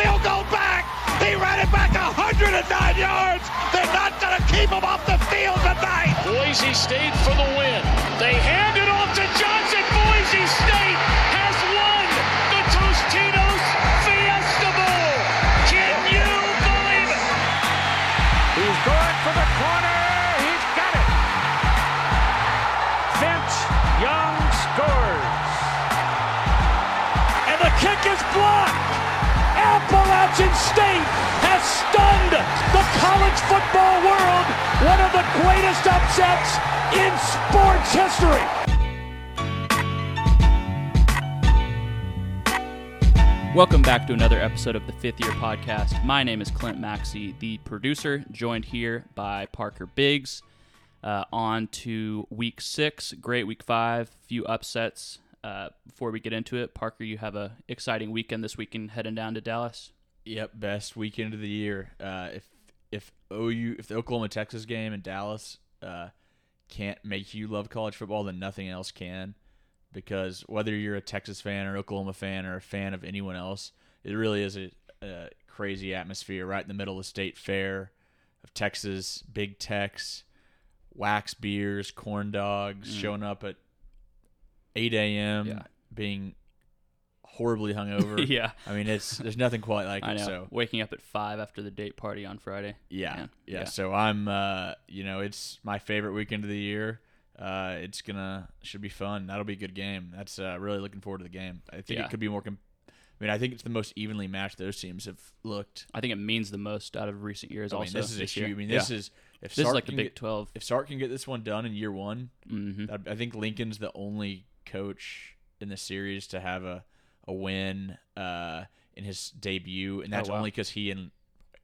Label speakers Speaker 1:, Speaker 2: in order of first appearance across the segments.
Speaker 1: field goal back. He ran it back 109 yards. They're not going to keep him off the field tonight.
Speaker 2: Boise State for the win. They hand it off to Johnson. Boise State has won the Tostitos Fiesta Bowl. Can you believe it?
Speaker 3: He's going for the corner. He's got it. Finch Young scores.
Speaker 2: And the kick is blocked. Appalachian State has stunned the college football world. One of the greatest upsets in sports history.
Speaker 4: Welcome back to another episode of the Fifth Year Podcast. My name is Clint Maxey, the producer, joined here by Parker Biggs. Uh, on to week six, great week five, few upsets. Uh, before we get into it, Parker, you have a exciting weekend this weekend, heading down to Dallas.
Speaker 5: Yep, best weekend of the year. Uh, if if OU if the Oklahoma Texas game in Dallas uh, can't make you love college football, then nothing else can. Because whether you're a Texas fan or Oklahoma fan or a fan of anyone else, it really is a, a crazy atmosphere right in the middle of the State Fair of Texas, Big Tex, wax beers, corn dogs, showing up at 8 a.m.
Speaker 4: Mm. Yeah.
Speaker 5: being horribly hungover.
Speaker 4: yeah,
Speaker 5: I mean, it's there's nothing quite like
Speaker 4: I
Speaker 5: it.
Speaker 4: know.
Speaker 5: So
Speaker 4: Waking up at five after the date party on Friday.
Speaker 5: yeah,
Speaker 4: Man,
Speaker 5: yeah,
Speaker 4: yeah.
Speaker 5: So I'm, uh, you know, it's my favorite weekend of the year. Uh, it's gonna should be fun. That'll be a good game. That's uh, really looking forward to the game. I think
Speaker 4: Yeah.
Speaker 5: it could be more. Com- I mean, I think it's the most evenly matched those teams have looked.
Speaker 4: I think it means the most out of recent years.
Speaker 5: I mean,
Speaker 4: also,
Speaker 5: this is a huge. I mean,
Speaker 4: Yeah.
Speaker 5: this is if
Speaker 4: this is like the Big
Speaker 5: get-
Speaker 4: Twelve.
Speaker 5: If Sark can get this one done in year one,
Speaker 4: hmm
Speaker 5: that- I think Lincoln's the only coach in the series to have a a win uh, in his debut, and that's
Speaker 4: Oh, wow.
Speaker 5: only because he and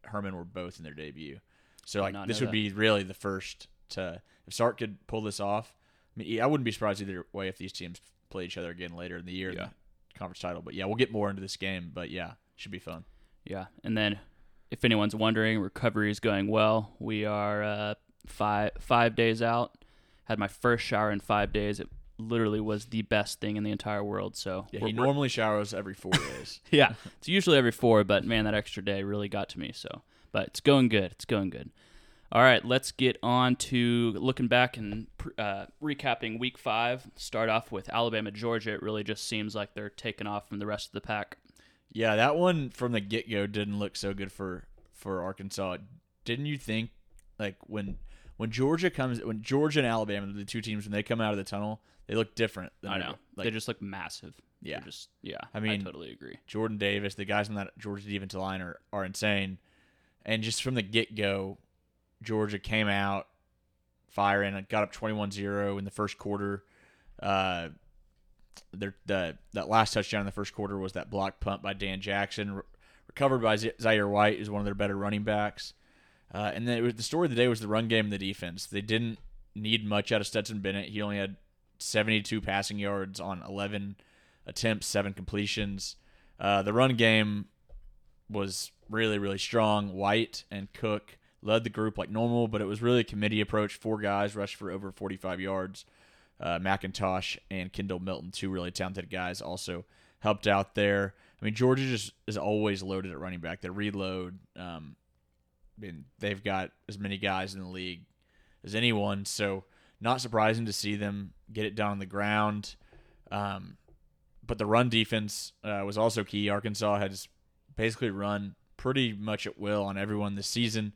Speaker 5: Herman were both in their debut. So like this would
Speaker 4: that.
Speaker 5: be really the first to if Sark could pull this off. I mean, I wouldn't be surprised either way if these teams play each other again later in the year in the conference title. But yeah, we'll get more into this game. But yeah, should be fun.
Speaker 4: Yeah, and then if anyone's wondering, recovery is going well. We are uh, five five days out. Had my first shower in five days. It literally was the best thing in the entire world. So
Speaker 5: Yeah, he normally showers every four days.
Speaker 4: yeah, it's usually every four, but man, that extra day really got to me. So, but it's going good. It's going good. All right, let's get on to looking back and uh, recapping week five. Start off with Alabama, Georgia. It really just seems like they're taking off from the rest of the pack.
Speaker 5: Yeah, that one from the get go didn't look so good for for Arkansas. Didn't you think like when when Georgia comes when Georgia and Alabama, the two teams when they come out of the tunnel, they look different. Than
Speaker 4: I know.
Speaker 5: Like
Speaker 4: they just look massive.
Speaker 5: Yeah.
Speaker 4: They're just yeah.
Speaker 5: I mean- I
Speaker 4: totally agree.
Speaker 5: Jordan Davis, the guys on that Georgia defensive line are, are insane. And just from the get go, Georgia came out firing and got up 21-0 in the first quarter. Uh, their the that last touchdown in the first quarter was that block punt by Dan Jackson, re- recovered by Z- Zamir White, who's one of their better running backs. Uh, and then it was the story of the day was the run game and the defense. They didn't need much out of Stetson Bennett. He only had 72 passing yards on 11 attempts, seven completions. Uh, the run game was really, really strong. White and Cook led the group like normal, but it was really a committee approach. Four guys rushed for over 45 yards. Uh, McIntosh and Kendall Milton, two really talented guys, also helped out there. I mean, Georgia just is always loaded at running back. They reload. Um, I mean, they've got as many guys in the league as anyone, so not surprising to see them get it done on the ground. Um, but the run defense uh, was also key. Arkansas has basically run pretty much at will on everyone this season.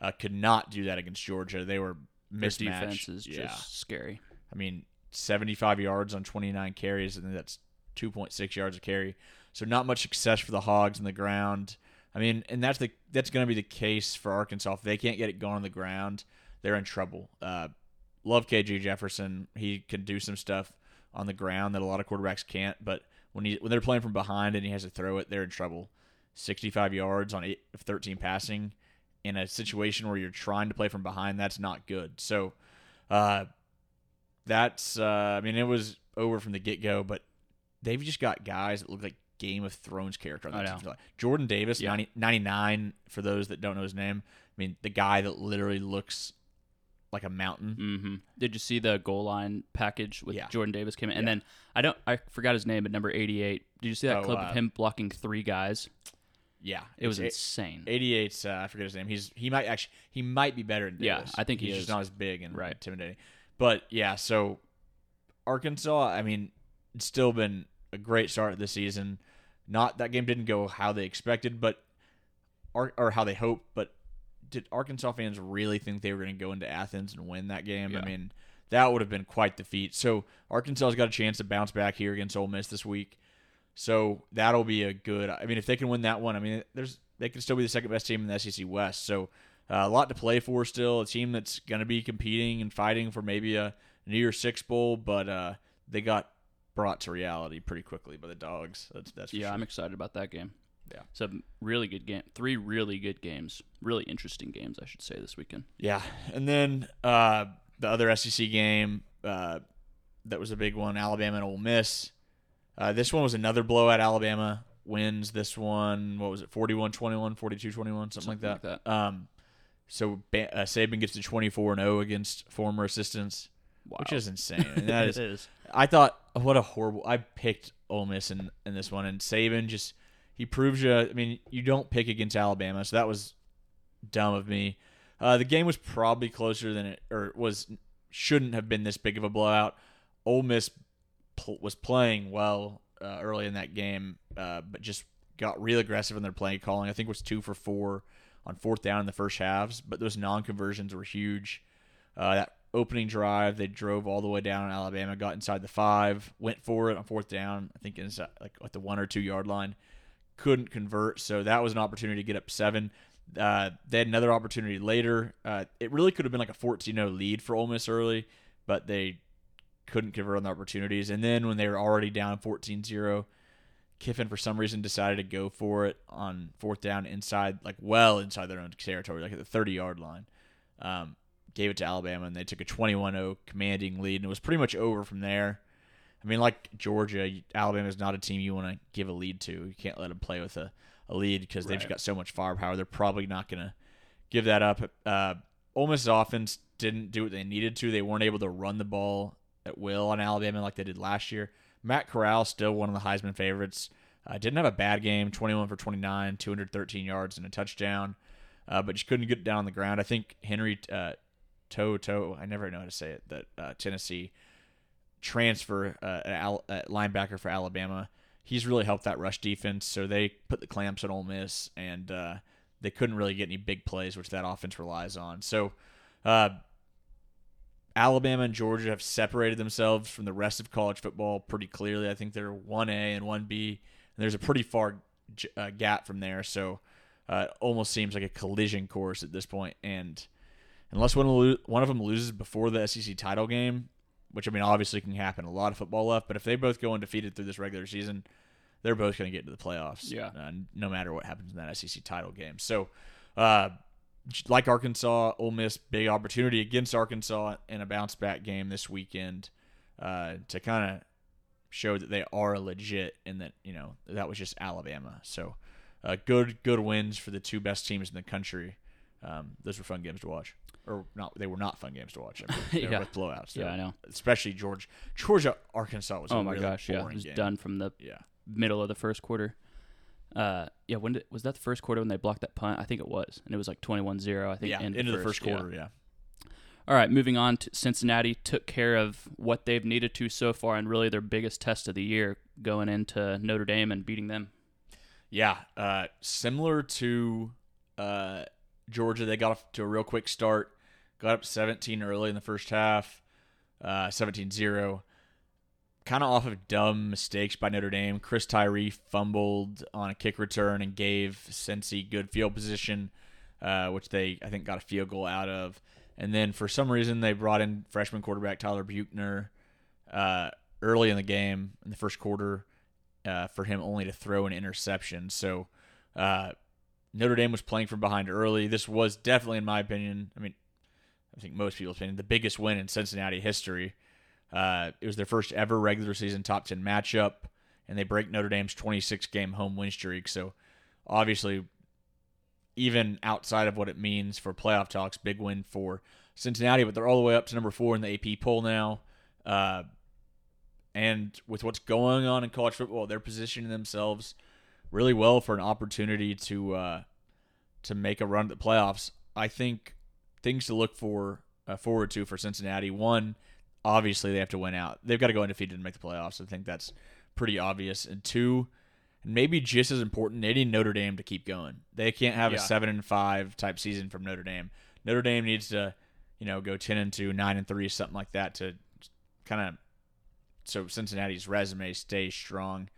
Speaker 5: Uh, could not do that against Georgia. They were
Speaker 4: Their
Speaker 5: mismatched.
Speaker 4: defense is just scary.
Speaker 5: I mean, 75 yards on 29 carries, and that's 2.6 yards a carry. So not much success for the Hogs on the ground. I mean, and that's the that's going to be the case for Arkansas. If they can't get it going on the ground, they're in trouble. Uh, love KJ Jefferson. He can do some stuff on the ground that a lot of quarterbacks can't. But when he when they're playing from behind and he has to throw it, they're in trouble. 65 yards on eight of 13 passing in a situation where you're trying to play from behind, that's not good. So, uh, that's uh, I mean it was over from the get go, but they've just got guys that look like Game of Thrones character on that team. Jordan Davis,
Speaker 4: Yeah.
Speaker 5: 90, 99 for those that don't know his name. I mean the guy that literally looks like a mountain.
Speaker 4: hmm Did you see the goal line package with
Speaker 5: Yeah.
Speaker 4: Jordan Davis came in? And then I don't, I forgot his name, but number 88. Did you see that
Speaker 5: Oh,
Speaker 4: clip
Speaker 5: uh,
Speaker 4: of him blocking three guys?
Speaker 5: Yeah,
Speaker 4: It was
Speaker 5: It's
Speaker 4: insane.
Speaker 5: 88's uh, I forget his name. He's he might actually he might be better than Davis.
Speaker 4: Yeah, I think he
Speaker 5: he's
Speaker 4: is.
Speaker 5: just not as big and
Speaker 4: Right.
Speaker 5: intimidating. But yeah, so Arkansas, I mean, it's still been a great start this season. Not that game didn't go how they expected, but or, or how they hoped, but did Arkansas fans really think they were going to go into Athens and win that game?
Speaker 4: Yeah.
Speaker 5: I mean, that would have been quite the feat. So Arkansas's got a chance to bounce back here against Ole Miss this week. So that'll be a good. I mean, if they can win that one, I mean, there's they could still be the second best team in the SEC West. So uh, a lot to play for still. A team that's going to be competing and fighting for maybe a New Year's Six bowl, but uh, they got brought to reality pretty quickly by the dogs. That's that's
Speaker 4: Yeah,
Speaker 5: sure.
Speaker 4: I'm excited about that game.
Speaker 5: Yeah.
Speaker 4: A really good game. Three really good games. Really interesting games, I should say, this weekend.
Speaker 5: Yeah, and then uh, the other SEC game uh, that was a big one, Alabama and Ole Miss. Uh, this one was another blowout. Alabama wins this one. What was it? 41-21, 42-21, something, like that.
Speaker 4: like that.
Speaker 5: Um, so ba- uh, Saban gets to 24 and 0 against former assistants, which is insane. And that
Speaker 4: It
Speaker 5: is,
Speaker 4: is.
Speaker 5: I thought, what a horrible. I picked Ole Miss in, in this one, and Saban just he proves you. I mean, you don't pick against Alabama, so that was dumb of me. Uh, the game was probably closer than it, or was shouldn't have been this big of a blowout. Ole Miss pl- was playing well uh, early in that game, uh, but just got real aggressive in their play calling. I think it was two for four on fourth down in the first halves, but those non conversions were huge. Uh, that opening drive, they drove all the way down Alabama, got inside the five, went for it on fourth down. I think inside like at the one or two yard line, couldn't convert. So that was an opportunity to get up seven. Uh, they had another opportunity later. Uh, it really could have been like a 14-0 lead for Ole Miss early, but they couldn't convert on the opportunities. And then when they were already down 14-0, Kiffin for some reason decided to go for it on fourth down inside, like well inside their own territory, like at the 30 yard line. Um, gave it to Alabama, and they took a 21-0 commanding lead, and it was pretty much over from there. I mean, like Georgia, Alabama is not a team you want to give a lead to. You can't let them play with a, a lead because they've just got so much firepower. They're probably not going to give that up. Uh, Ole Miss's offense didn't do what they needed to. They weren't able to run the ball at will on Alabama like they did last year. Matt Corral, still one of the Heisman favorites, uh, didn't have a bad game 21 for 29, 213 yards, and a touchdown, uh, but just couldn't get it down on the ground. I think Henry uh, Toe Toe, I never know how to say it, that uh, Tennessee transfer uh, at Al- linebacker for Alabama. He's really helped that rush defense. So they put the clamps on Ole Miss, and uh, they couldn't really get any big plays, which that offense relies on. So uh, Alabama and Georgia have separated themselves from the rest of college football pretty clearly. I think they're one A and one B, and there's a pretty far j- uh, gap from there. So uh, it almost seems like a collision course at this point. And unless one, one of them loses before the SEC title game, which I mean obviously can happen, a lot of football left. But if they both go undefeated through this regular season, they're both going to get to the playoffs.
Speaker 4: Yeah.
Speaker 5: uh, no matter what happens in that SEC title game. So. Uh, like Arkansas, Ole Miss, big opportunity against Arkansas in a bounce back game this weekend uh, to kind of show that they are legit and that you know that was just Alabama. So uh, good good wins for the two best teams in the country. Um, those were fun games to watch, or not? They were not fun games to watch. I mean, they
Speaker 4: Yeah.
Speaker 5: were both blowouts.
Speaker 4: Yeah, I know.
Speaker 5: Especially Georgia, Georgia, Arkansas was. a
Speaker 4: Oh my
Speaker 5: really
Speaker 4: gosh, yeah, it was
Speaker 5: game.
Speaker 4: done from the
Speaker 5: Yeah,
Speaker 4: middle of the first quarter. Uh, yeah, when did, was that the first quarter when they blocked that punt? I think it was, and it was like 21-0, I think.
Speaker 5: yeah,
Speaker 4: end
Speaker 5: into the first
Speaker 4: yeah.
Speaker 5: quarter. Yeah.
Speaker 4: All right, moving on to Cincinnati took care of what they've needed to so far, and really their biggest test of the year going into Notre Dame and beating them.
Speaker 5: Yeah, uh, similar to uh, Georgia, they got off to a real quick start. Got up 17 early in the first half, uh, 17-0. Kind of off of dumb mistakes by Notre Dame. Chris Tyree fumbled on a kick return and gave Cincy good field position, uh, which they I think got a field goal out of. And then for some reason they brought in freshman quarterback Tyler Buchner uh, early in the game in the first quarter uh, for him only to throw an interception. So uh, Notre Dame was playing from behind early. This was definitely, in my opinion, I mean, I think most people's opinion, the biggest win in Cincinnati history. Uh, it was their first ever regular season top 10 matchup, and they break Notre Dame's 26 game home win streak. So obviously, even outside of what it means for playoff talks, big win for Cincinnati, but they're all the way up to number four in the AP poll now. Uh, and with what's going on in college football, they're positioning themselves really well for an opportunity to uh, to make a run at the playoffs. I think things to look for uh, forward to for Cincinnati. One, obviously they have to win out. They've got to go undefeated and make the playoffs. I think that's pretty obvious. And two, and maybe just as important, they need Notre Dame to keep going. They can't have
Speaker 4: Yeah.
Speaker 5: a seven and five type season from Notre Dame. Notre Dame needs to, you know, go ten and two, nine and three, something like that to kind of so Cincinnati's resume stays strong.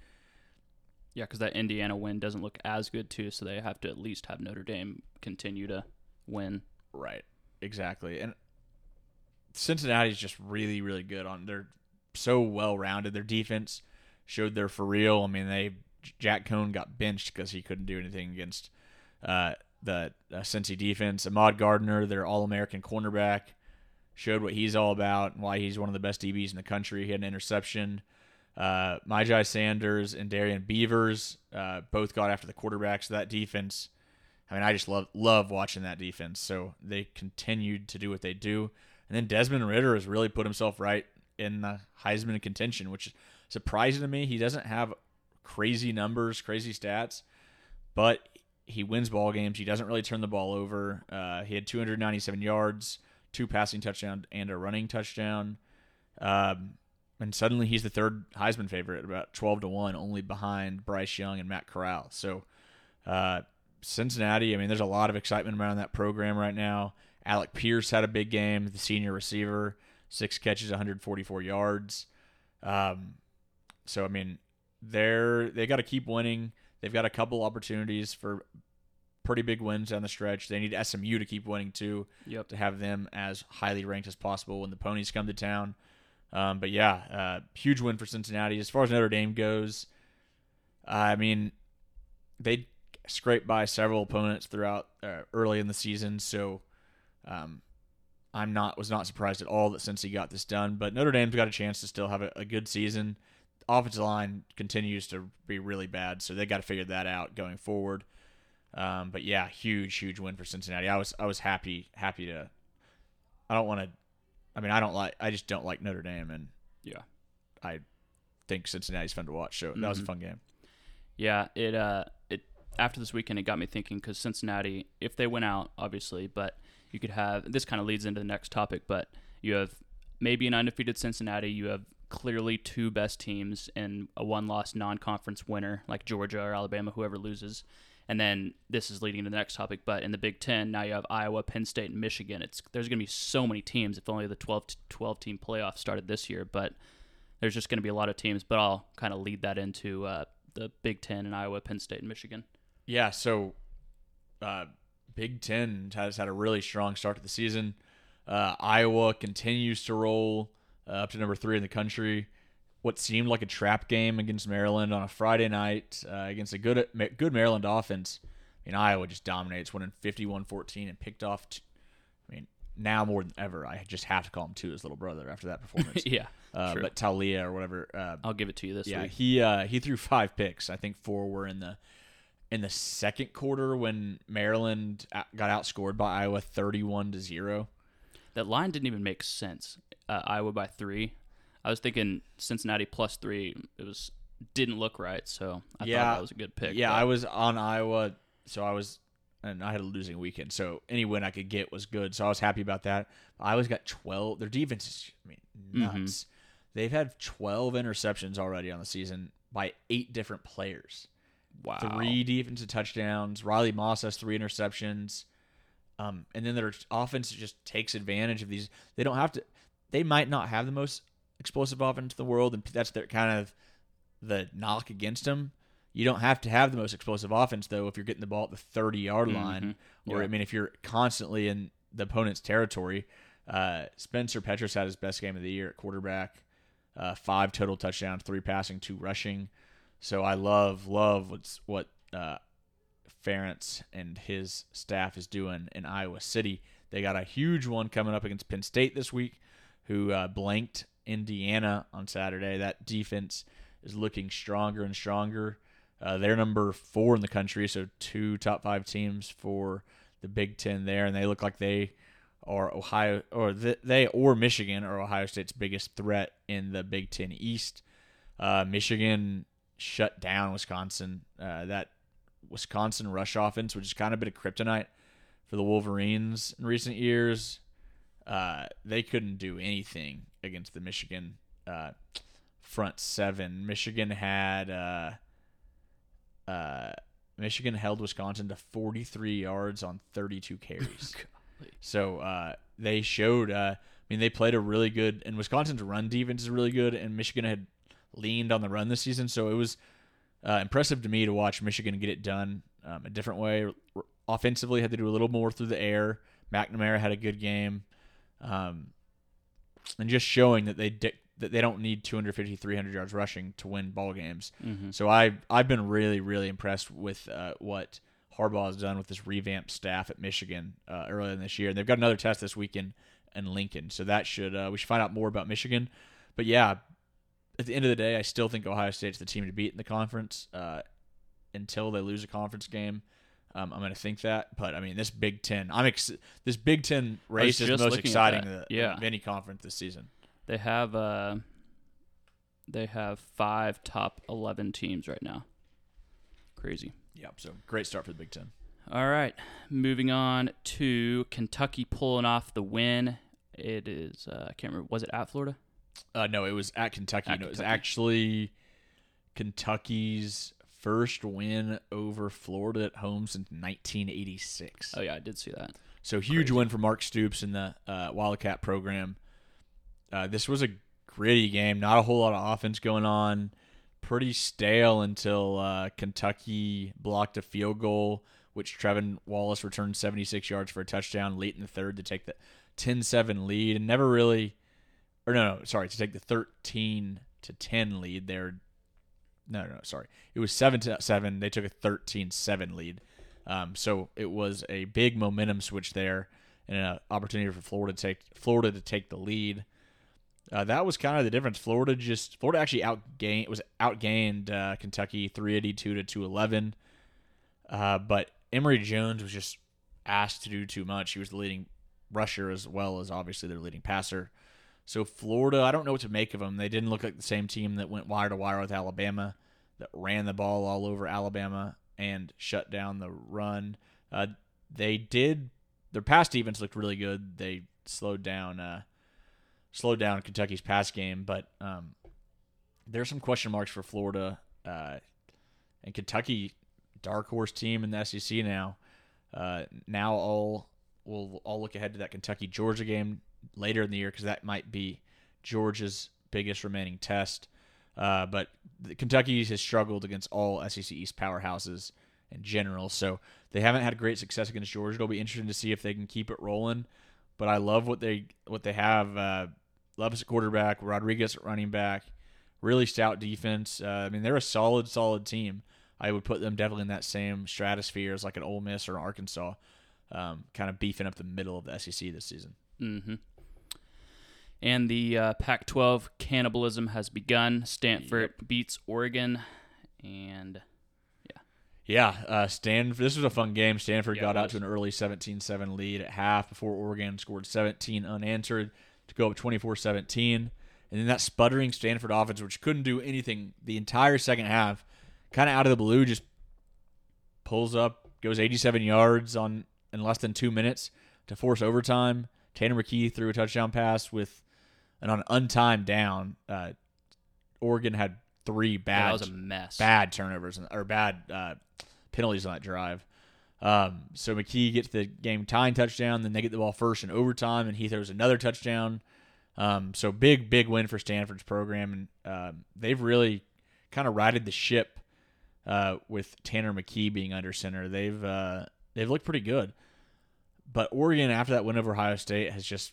Speaker 4: Yeah, because that Indiana win doesn't look as good too, so they have to at least have Notre Dame continue to win.
Speaker 5: Right. Exactly. And Cincinnati's just really, really good on. They're so well rounded. Their defense showed they're for real. I mean, they Jack Coan got benched because he couldn't do anything against uh, the uh, Cincy defense. Ahmad Gardner, their All American cornerback, showed what he's all about and why he's one of the best DBs in the country. He had an interception. Uh, Myjai Sanders and Darrian Beavers uh, both got after the quarterbacks. So that defense, I mean, I just love love watching that defense. So they continued to do what they do, and then Desmond Ridder has really put himself right in the Heisman contention, which is surprising to me. He doesn't have crazy numbers, crazy stats, but he wins ball games. He doesn't really turn the ball over. Uh, he had 297 yards, two passing touchdowns, and a running touchdown. Um, and suddenly he's the third Heisman favorite, about 12 to 1, only behind Bryce Young and Matt Corral. So, uh, Cincinnati, I mean, there's a lot of excitement around that program right now. Alec Pierce had a big game, the senior receiver, six catches, 144 yards. Um, so, I mean, they're they got to keep winning. They've got a couple opportunities for pretty big wins down the stretch. They need SMU to keep winning too
Speaker 4: Yep.
Speaker 5: to have them as highly ranked as possible when the ponies come to town. Um, but yeah, uh, huge win for Cincinnati. As far as Notre Dame goes, I mean, they scraped by several opponents throughout uh, early in the season, so um, I'm not was not surprised at all that Cincy got this done. But Notre Dame's got a chance to still have a, a good season. Offensive line continues to be really bad, so they got to figure that out going forward. Um, but yeah, huge, huge win for Cincinnati. I was I was happy happy to. I don't want to. I mean, I don't like. I just don't like Notre Dame, and
Speaker 4: Yeah.
Speaker 5: I think Cincinnati's fun to watch. So that was a
Speaker 4: Mhm.
Speaker 5: fun game.
Speaker 4: Yeah, it uh it after this weekend it got me thinking because Cincinnati, if they went out, obviously, but you could have this kind of leads into the next topic, but you have maybe an undefeated Cincinnati, you have clearly two best teams and a one-loss non-conference winner like Georgia or Alabama, whoever loses. And then this is leading to the next topic, but in the Big Ten, now you have Iowa, Penn State, and Michigan. It's there's going to be so many teams. If only the 12, t- 12 team playoff started this year, but there's just going to be a lot of teams. But I'll kind of lead that into uh, the Big Ten and Iowa, Penn State, and Michigan.
Speaker 5: Yeah, so uh, Big Ten has had a really strong start to the season. Uh, Iowa continues to roll uh, up to number three in the country. What seemed like a trap game against Maryland on a Friday night uh, against a good good Maryland offense. I mean, Iowa just dominates, winning 51-14 and picked off. T- I mean, now more than ever, I just have to call him to his little brother after that performance.
Speaker 4: yeah,
Speaker 5: uh,
Speaker 4: true.
Speaker 5: but Taulia or whatever, uh,
Speaker 4: I'll give it to you this
Speaker 5: yeah,
Speaker 4: week.
Speaker 5: he uh, he threw five picks. I think four were in the in the second quarter when Maryland got outscored by Iowa thirty-one to zero.
Speaker 4: That line didn't even make sense. Uh, Iowa by three. I was thinking Cincinnati plus three. It was didn't look right, so I
Speaker 5: Yeah.
Speaker 4: thought that was a good pick.
Speaker 5: yeah,
Speaker 4: but-
Speaker 5: I was on Iowa, so I was, and I had a losing weekend. So any win I could get was good. So I was happy about that. Iowa's got twelve. Their defense is, I mean,
Speaker 4: Mm-hmm.
Speaker 5: nuts. They've had twelve interceptions already on the season by eight different players.
Speaker 4: wow.
Speaker 5: three defensive touchdowns. Riley Moss has three interceptions. Um, and then their offense just takes advantage of these. They don't have to. They might not have the most explosive offense in the world, and that's their kind of the knock against them. You don't have to have the most explosive offense though if you're getting the ball at the 30 yard line, or
Speaker 4: Yeah.
Speaker 5: I mean if you're constantly in the opponent's territory. Uh, Spencer Petras had his best game of the year at quarterback. Uh, five total touchdowns, three passing, two rushing. So I love love what's what uh, Ferentz and his staff is doing in Iowa City. They got a huge one coming up against Penn State this week, who uh, blanked Indiana on Saturday. That defense is looking stronger and stronger. Uh, they're number four in the country, so two top five teams for the Big Ten there, and they look like they are Ohio or th- they or Michigan are Ohio State's biggest threat in the Big Ten East. Uh, Michigan shut down Wisconsin. Uh, that Wisconsin rush offense, which is kind of been a kryptonite for the Wolverines in recent years. Uh, they couldn't do anything against the Michigan uh, front seven. Michigan had uh, uh, Michigan held Wisconsin to 43 yards on 32 carries. so uh, they showed. Uh, I mean, they played a really good, and Wisconsin's run defense is really good, and Michigan had leaned on the run this season, so it was uh, impressive to me to watch Michigan get it done um, a different way. Offensively, had to do a little more through the air. McNamara had a good game, um, and just showing that they that they don't need 250, 300 yards rushing to win ball games.
Speaker 4: Mm-hmm.
Speaker 5: So I I've been really really impressed with uh, what Harbaugh has done with this revamped staff at Michigan uh, earlier in this year. And they've got another test this weekend in Lincoln, so that should uh, we should find out more about Michigan. But yeah, at the end of the day, I still think Ohio State's the team to beat in the conference uh, until they lose a conference game. Um, I'm going to think that, but I mean, this Big Ten, I'm ex- this Big Ten race is
Speaker 4: just
Speaker 5: most exciting the-
Speaker 4: Yeah.
Speaker 5: of any conference this season.
Speaker 4: They have uh, they have five top eleven teams right now. Crazy.
Speaker 5: Yep. So great start for the Big Ten.
Speaker 4: All right, moving on to Kentucky pulling off the win. It is uh, I can't remember. Was it at Florida?
Speaker 5: Uh, no, it was at Kentucky.
Speaker 4: At
Speaker 5: no, it was actually Kentucky's first win over Florida at home since 1986.
Speaker 4: Oh yeah, I did see that.
Speaker 5: So huge win for Mark Stoops in the uh, Wildcat program. Uh, this was a gritty game. Not a whole lot of offense going on. Pretty stale until uh, Kentucky blocked a field goal, which Trevin Wallace returned 76 yards for a touchdown late in the third to take the 10-7 lead, and never really, or no, no, sorry, to take the 13 to 10 lead. There, no, no, no, sorry, it was seven to seven. They took a 13-7 lead. Um, so it was a big momentum switch there, and an opportunity for Florida to take Florida to take the lead. Uh, that was kind of the difference. Florida just Florida actually outgained was outgained uh, Kentucky three eighty two to two eleven, uh, but Emory Jones was just asked to do too much. He was the leading rusher as well as obviously their leading passer. So Florida, I don't know what to make of them. They didn't look like the same team that went wire to wire with Alabama, that ran the ball all over Alabama and shut down the run. Uh, they did their pass defense looked really good. They slowed down uh, slowed down Kentucky's pass game, but um, there's some question marks for Florida uh, and Kentucky, dark horse team in the SEC now. Uh, now all we'll all look ahead to that Kentucky Georgia game later in the year because that might be Georgia's biggest remaining test. Uh, but Kentucky has struggled against all SEC East powerhouses in general, so they haven't had great success against Georgia. It'll be interesting to see if they can keep it rolling. But I love what they what they have. Uh, Levis quarterback, Rodriguez at running back, really stout defense. Uh, I mean, they're a solid, solid team. I would put them definitely in that same stratosphere as like an Ole Miss or Arkansas, um, kind of beefing up the middle of the SEC this season.
Speaker 4: Mm-hmm. And the uh, Pac-12 cannibalism has begun. Stanford beats Oregon, and
Speaker 5: Yeah, uh, Stanford. This was a fun game. Stanford
Speaker 4: Yeah,
Speaker 5: got out to an early 17-7 lead at half before Oregon scored 17 unanswered to go up 24-17. And then that sputtering Stanford offense, which couldn't do anything the entire second half, kind of out of the blue, just pulls up, goes 87 yards on in less than two minutes to force overtime. Tanner McKee threw a touchdown pass with an on untimed down. Uh, Oregon had three
Speaker 4: yeah,
Speaker 5: bad
Speaker 4: that was a mess.
Speaker 5: bad turnovers and- or bad uh, penalties on that drive. Um, so McKee gets the game tying touchdown, then they get the ball first in overtime, and he throws another touchdown. Um, so big, big win for Stanford's program, and um, they've really kind of righted the ship uh, with Tanner McKee being under center. They've uh, they've looked pretty good, but Oregon after that win over Ohio State has just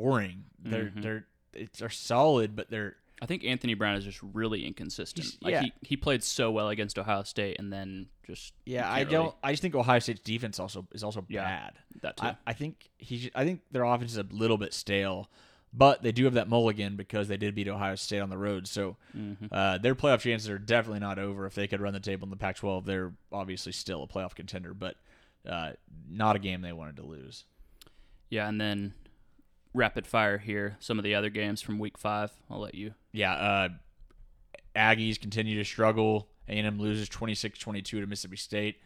Speaker 5: boring. They're
Speaker 4: Mhm.
Speaker 5: they're it's, they're solid, but they're
Speaker 4: I think Anthony Brown is just really inconsistent. Like
Speaker 5: yeah.
Speaker 4: he, he played so well against Ohio State, and then just
Speaker 5: Yeah, I don't.
Speaker 4: really-
Speaker 5: I just think Ohio State's defense also is also
Speaker 4: Yeah,
Speaker 5: bad.
Speaker 4: that too.
Speaker 5: I, I think he. I think their offense is a little bit stale, but they do have that mulligan because they did beat Ohio State on the road. So
Speaker 4: Mm-hmm.
Speaker 5: uh, their playoff chances are definitely not over. If they could run the table in the Pac-12, they're obviously still a playoff contender, but uh, not a game they wanted to lose.
Speaker 4: Yeah, and then rapid fire here. Some of the other games from Week Five. I'll let you.
Speaker 5: Yeah, uh, Aggies continue to struggle. A&M loses 26-22 to Mississippi State.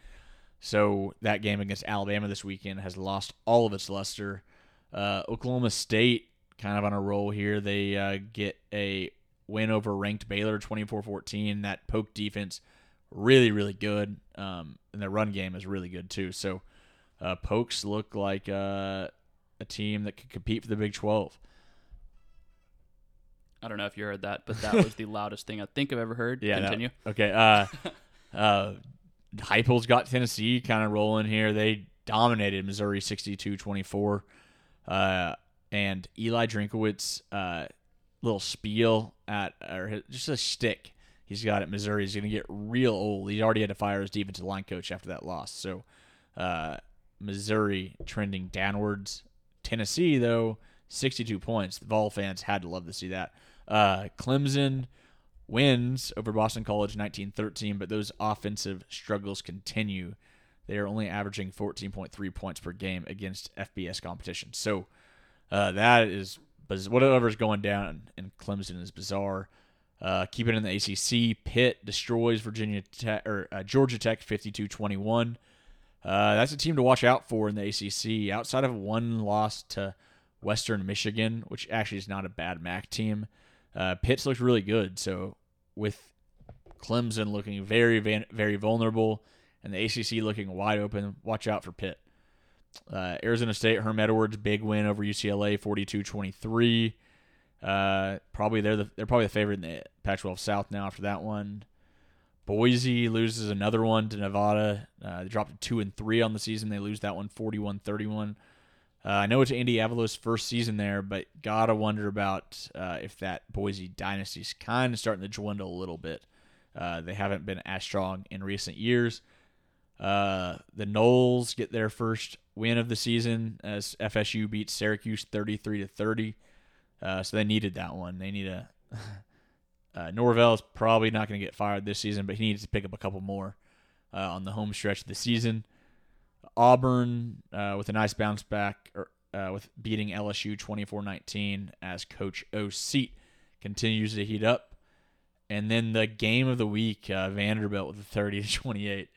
Speaker 5: So that game against Alabama this weekend has lost all of its luster. Uh, Oklahoma State kind of on a roll here. They uh, get a win over ranked Baylor 24-14. That Poke defense really really good, um, and their run game is really good too. So uh, Pokes look like uh, a team that could compete for the Big 12.
Speaker 4: I don't know if you heard that, but that was the loudest thing I think I've ever heard.
Speaker 5: Yeah. no.
Speaker 4: Continue.
Speaker 5: Okay. Uh, uh, Heupel's got Tennessee kind of rolling here. They dominated Missouri 62-24. Uh, and Eli Drinkwitz, uh, little spiel at or just a stick he's got at Missouri is going to get real old. He already had to fire his defensive line coach after that loss. So, uh, Missouri trending downwards. Tennessee though, 62 points. The Vol fans had to love to see that. Uh, Clemson wins over Boston College 1913, but those offensive struggles continue. They are only averaging 14.3 points per game against FBS competition. So uh, that is biz- whatever's going down in Clemson is bizarre. Uh, keep it in the ACC. Pitt destroys Virginia Tech or uh, Georgia Tech 52-21. Uh, that's a team to watch out for in the ACC. Outside of one loss to Western Michigan, which actually is not a bad MAC team, uh, Pitt's looked really good. So with Clemson looking very very vulnerable and the ACC looking wide open, watch out for Pitt. Uh, Arizona State, Herm Edwards, big win over UCLA, 42-23. Uh, probably they're the, they're probably the favorite in the Pac-12 South now after that one. Boise loses another one to Nevada. Uh, they dropped two and three on the season. They lose that one 41-31. Uh, I know it's Andy Avalos' first season there, but gotta wonder about uh, if that Boise dynasty's kind of starting to dwindle a little bit. Uh, they haven't been as strong in recent years. Uh, the Noles get their first win of the season as FSU beats Syracuse 33 to 30. Uh, so they needed that one. They need a. uh, Norvell is probably not going to get fired this season, but he needs to pick up a couple more uh, on the home stretch of the season. Auburn uh, with a nice bounce back or, uh, with beating LSU 24-19 as Coach O. Seat continues to heat up. And then the game of the week, uh, Vanderbilt with a 30 to 28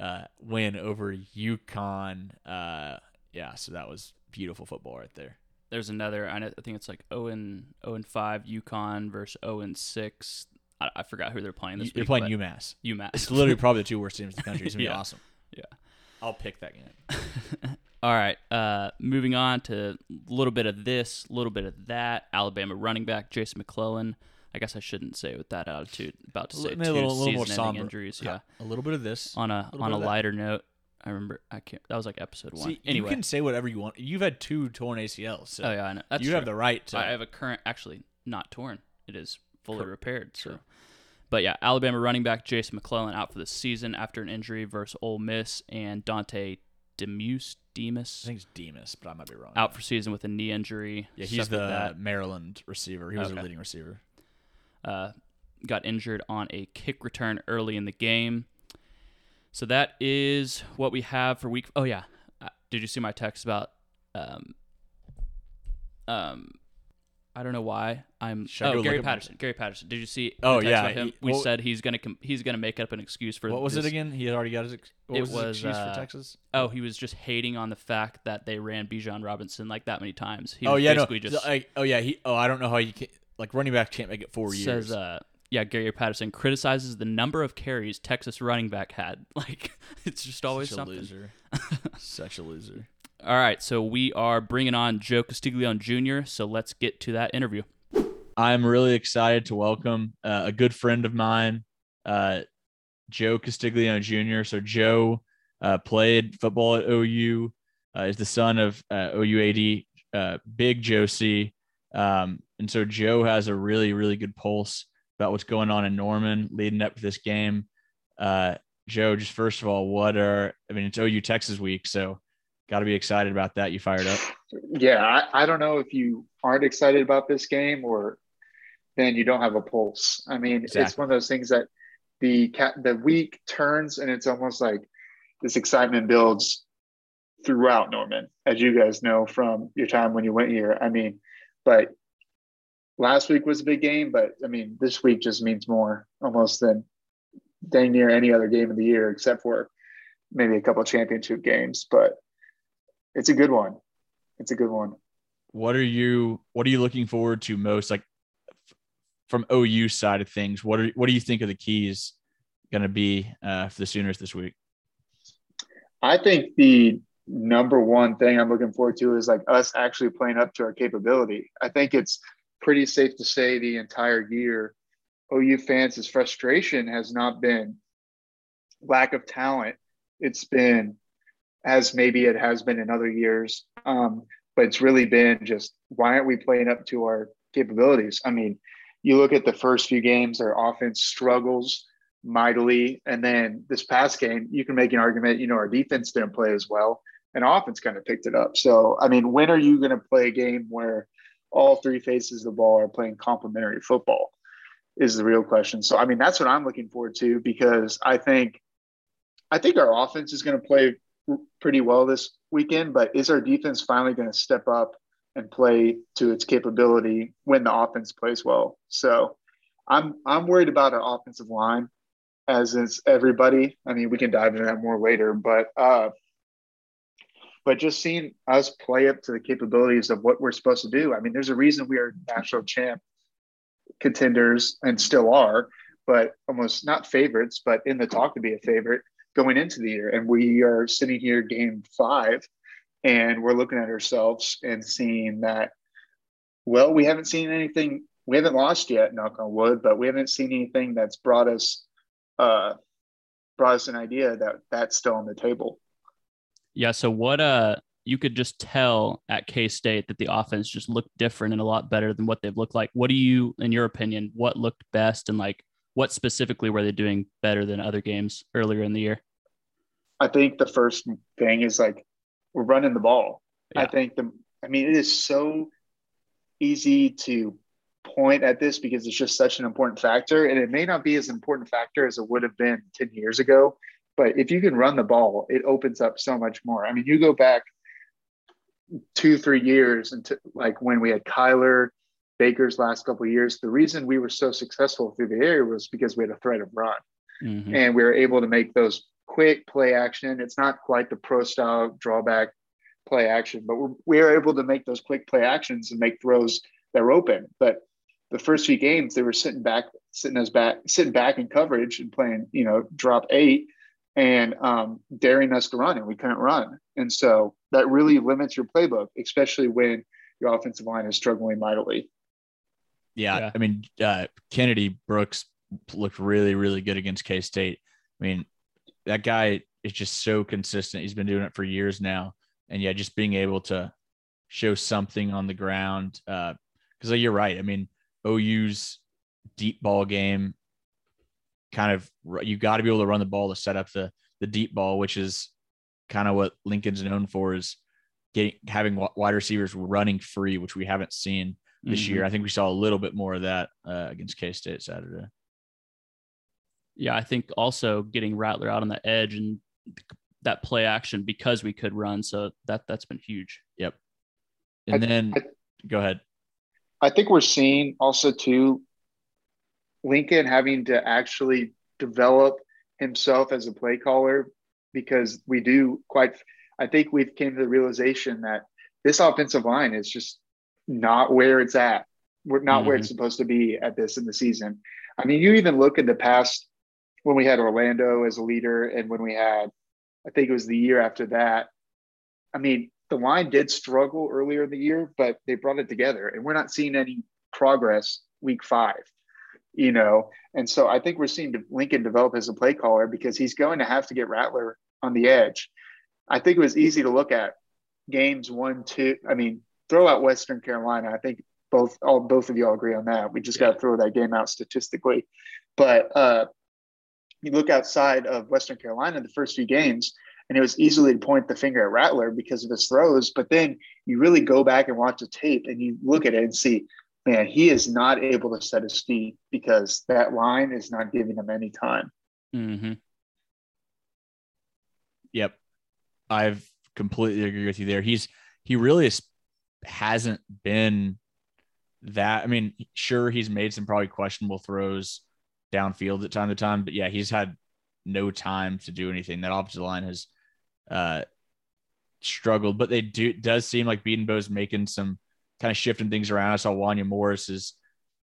Speaker 5: uh, win over UConn. Yeah, so that was beautiful football right there.
Speaker 4: There's another. I think it's like 0 and 0 and 5 UConn versus 0 and 6. I, I forgot who they're playing this
Speaker 5: You're
Speaker 4: week.
Speaker 5: playing UMass.
Speaker 4: UMass.
Speaker 5: It's literally probably the two worst teams in the country. It's gonna be awesome.
Speaker 4: Yeah.
Speaker 5: I'll pick that game.
Speaker 4: All right. Uh, moving on to a little bit of this, a little bit of that. Alabama running back Jason McClellan. I guess I shouldn't say it with that attitude. About to say two
Speaker 5: a little, little more somber.
Speaker 4: injuries. Yeah.
Speaker 5: a little bit of this.
Speaker 4: On a
Speaker 5: little
Speaker 4: on a
Speaker 5: of that.
Speaker 4: lighter note, I remember I can't. That was like episode one.
Speaker 5: See,
Speaker 4: anyway.
Speaker 5: you can say whatever you want. You've had two torn ACLs, so
Speaker 4: oh yeah, I know. That's
Speaker 5: you have the right to.
Speaker 4: I have a current, actually not torn. It is fully
Speaker 5: Cor-
Speaker 4: repaired. So, but yeah, Alabama running back Jason McClellan out for the season after an injury versus Ole Miss, and Dontay Demus Demus
Speaker 5: I think it's Demus, but I might be wrong.
Speaker 4: out for season with a knee injury.
Speaker 5: Yeah, he's the. Maryland receiver. He was
Speaker 4: Okay.
Speaker 5: a leading receiver.
Speaker 4: uh, got injured on a kick return early in the game. So that is what we have for week. Oh yeah, Uh, did you see my text about? Um, um, I don't know why I'm.
Speaker 5: Should
Speaker 4: oh, Gary
Speaker 5: look at my-
Speaker 4: Patterson. Gary Patterson. Did you see?
Speaker 5: Oh, yeah, he-
Speaker 4: we
Speaker 5: well-
Speaker 4: said he's gonna com- he's gonna make up an excuse for
Speaker 5: What was it again? He had already got his. ex- What
Speaker 4: It
Speaker 5: was, his
Speaker 4: was,
Speaker 5: excuse
Speaker 4: uh,
Speaker 5: for Texas?
Speaker 4: Oh, he was just hating on the fact that they ran Bijan Robinson like that many times. He
Speaker 5: oh yeah, no.
Speaker 4: basically just
Speaker 5: like, oh yeah, he. Oh, I don't know how you can. Like running back can't make it four years.
Speaker 4: says uh yeah gary patterson criticizes the number of carries texas running back had like it's just always
Speaker 5: Such a
Speaker 4: something
Speaker 5: loser. Such a loser.
Speaker 4: all right so we are bringing on joe castiglione jr so let's get to that interview
Speaker 5: I'm really excited to welcome uh, a good friend of mine, uh, Joe Castiglione Jr. So Joe uh, played football at OU, uh, is the son of uh, OUAD uh, Big Joe C. Um, and so Joe has a really, really good pulse about what's going on in Norman leading up to this game. Uh, Joe, just first of all, what are I mean, it's OU Texas week, so got to be excited about that. You fired up?
Speaker 6: Yeah, I, I don't know if you aren't excited about this game or then you don't have a pulse. I mean, it's one of those things that the cat the week turns and it's almost like this excitement builds throughout Norman, as you guys know from your time when you went here. I mean, but last week was a big game, but I mean, this week just means more almost than dang near any other game of the year, except for maybe a couple championship games. But it's a good one. It's a good one.
Speaker 5: What are you What are you looking forward to most? Like from OU side of things, what are What do you think of the keys going to be uh, for the Sooners this week?
Speaker 6: I think the number one thing I'm looking forward to is like us actually playing up to our capability. I think it's pretty safe to say the entire year, OU fans' frustration has not been lack of talent. It's been as maybe it has been in other years. Um, but it's really been just why aren't we playing up to our capabilities? I mean, you look at the first few games, our offense struggles mightily. And then this past game, you can make an argument, you know, our defense didn't play as well and offense kind of picked it up. So, I mean, when are you going to play a game where all three faces of the ball are playing complementary football? Is the real question. So, I mean, that's what I'm looking forward to because I think, I think our offense is going to play pretty well this weekend, but is our defense finally going to step up and play to its capability when the offense plays well? So, I'm I'm worried about our offensive line as is everybody. I mean, we can dive into that more later, but uh, but just seeing us play up to the capabilities of what we're supposed to do. I mean, there's a reason we are national champ contenders and still are, but almost not favorites, but in the talk to be a favorite going into the year. And we are sitting here game five and we're looking at ourselves and seeing that, well, we haven't seen anything, we haven't lost yet, knock on wood, but we haven't seen anything that's brought us uh, brought us an idea that that's still on the table.
Speaker 4: Yeah. So what uh you could just tell at K State that the offense just looked different and a lot better than what they've looked like. What do you, in your opinion, what looked best and like what specifically were they doing better than other games earlier in the year?
Speaker 6: I think the first thing is like we're running the ball. Yeah. I think the I mean it is so easy to point at this because it's just such an important factor. And it may not be as important factor as it would have been 10 years ago. But if you can run the ball, it opens up so much more. I mean, you go back two, three years into like when we had Kyler, Baker's last couple of years, the reason we were so successful through the air was because we had a threat of run. Mm-hmm. And we were able to make those quick play action. It's not quite the pro style drawback play action, but we're, we are able to make those quick play actions and make throws that are open. But the first few games they were sitting back, sitting us back, sitting back in coverage and playing, you know, drop eight and um, daring us to run, and we couldn't run. And so that really limits your playbook, especially when your offensive line is struggling mightily.
Speaker 5: Yeah, yeah. I mean, uh, Kennedy Brooks looked really, really good against K State. I mean, that guy is just so consistent. He's been doing it for years now, and yeah, just being able to show something on the ground. Because uh, you're right. I mean, OU's deep ball game kind of you got to be able to run the ball to set up the the deep ball, which is kind of what Lincoln's known for is getting having wide receivers running free, which we haven't seen this mm-hmm. year. I think we saw a little bit more of that uh, against K State Saturday.
Speaker 4: Yeah, I think also getting Rattler out on the edge and that play action because we could run, so that that's been huge.
Speaker 5: Yep. And I, then I, go ahead.
Speaker 6: I think we're seeing also too Lincoln having to actually develop himself as a play caller because we do quite I think we've came to the realization that this offensive line is just not where it's at. We're not mm-hmm. where it's mm-hmm. supposed to be at this in the season. I mean, you even look in the past when we had Orlando as a leader and when we had, I think it was the year after that. I mean, the line did struggle earlier in the year, but they brought it together, and we're not seeing any progress week five. You know, and so I think we're seeing Lincoln develop as a play caller because he's going to have to get Rattler on the edge. I think it was easy to look at games one, two. I mean, throw out Western Carolina. I think both all both of y'all agree on that. We just got to throw that game out statistically. But uh, you look outside of Western Carolina, the first few games, and it was easily to point the finger at Rattler because of his throws. But then you really go back and watch the tape and you look at it and see, man, he is not able to set his feet because that line is not giving him any time.
Speaker 4: Mm-hmm.
Speaker 5: Yep. I've completely agree with you there. He's he really is, hasn't been that. I mean, sure, he's made some probably questionable throws downfield at time to time, but yeah, he's had no time to do anything. That offensive line has uh, struggled, but they do does seem like Bedenbaugh's making some kind of shifting things around. I saw Wanya Morris's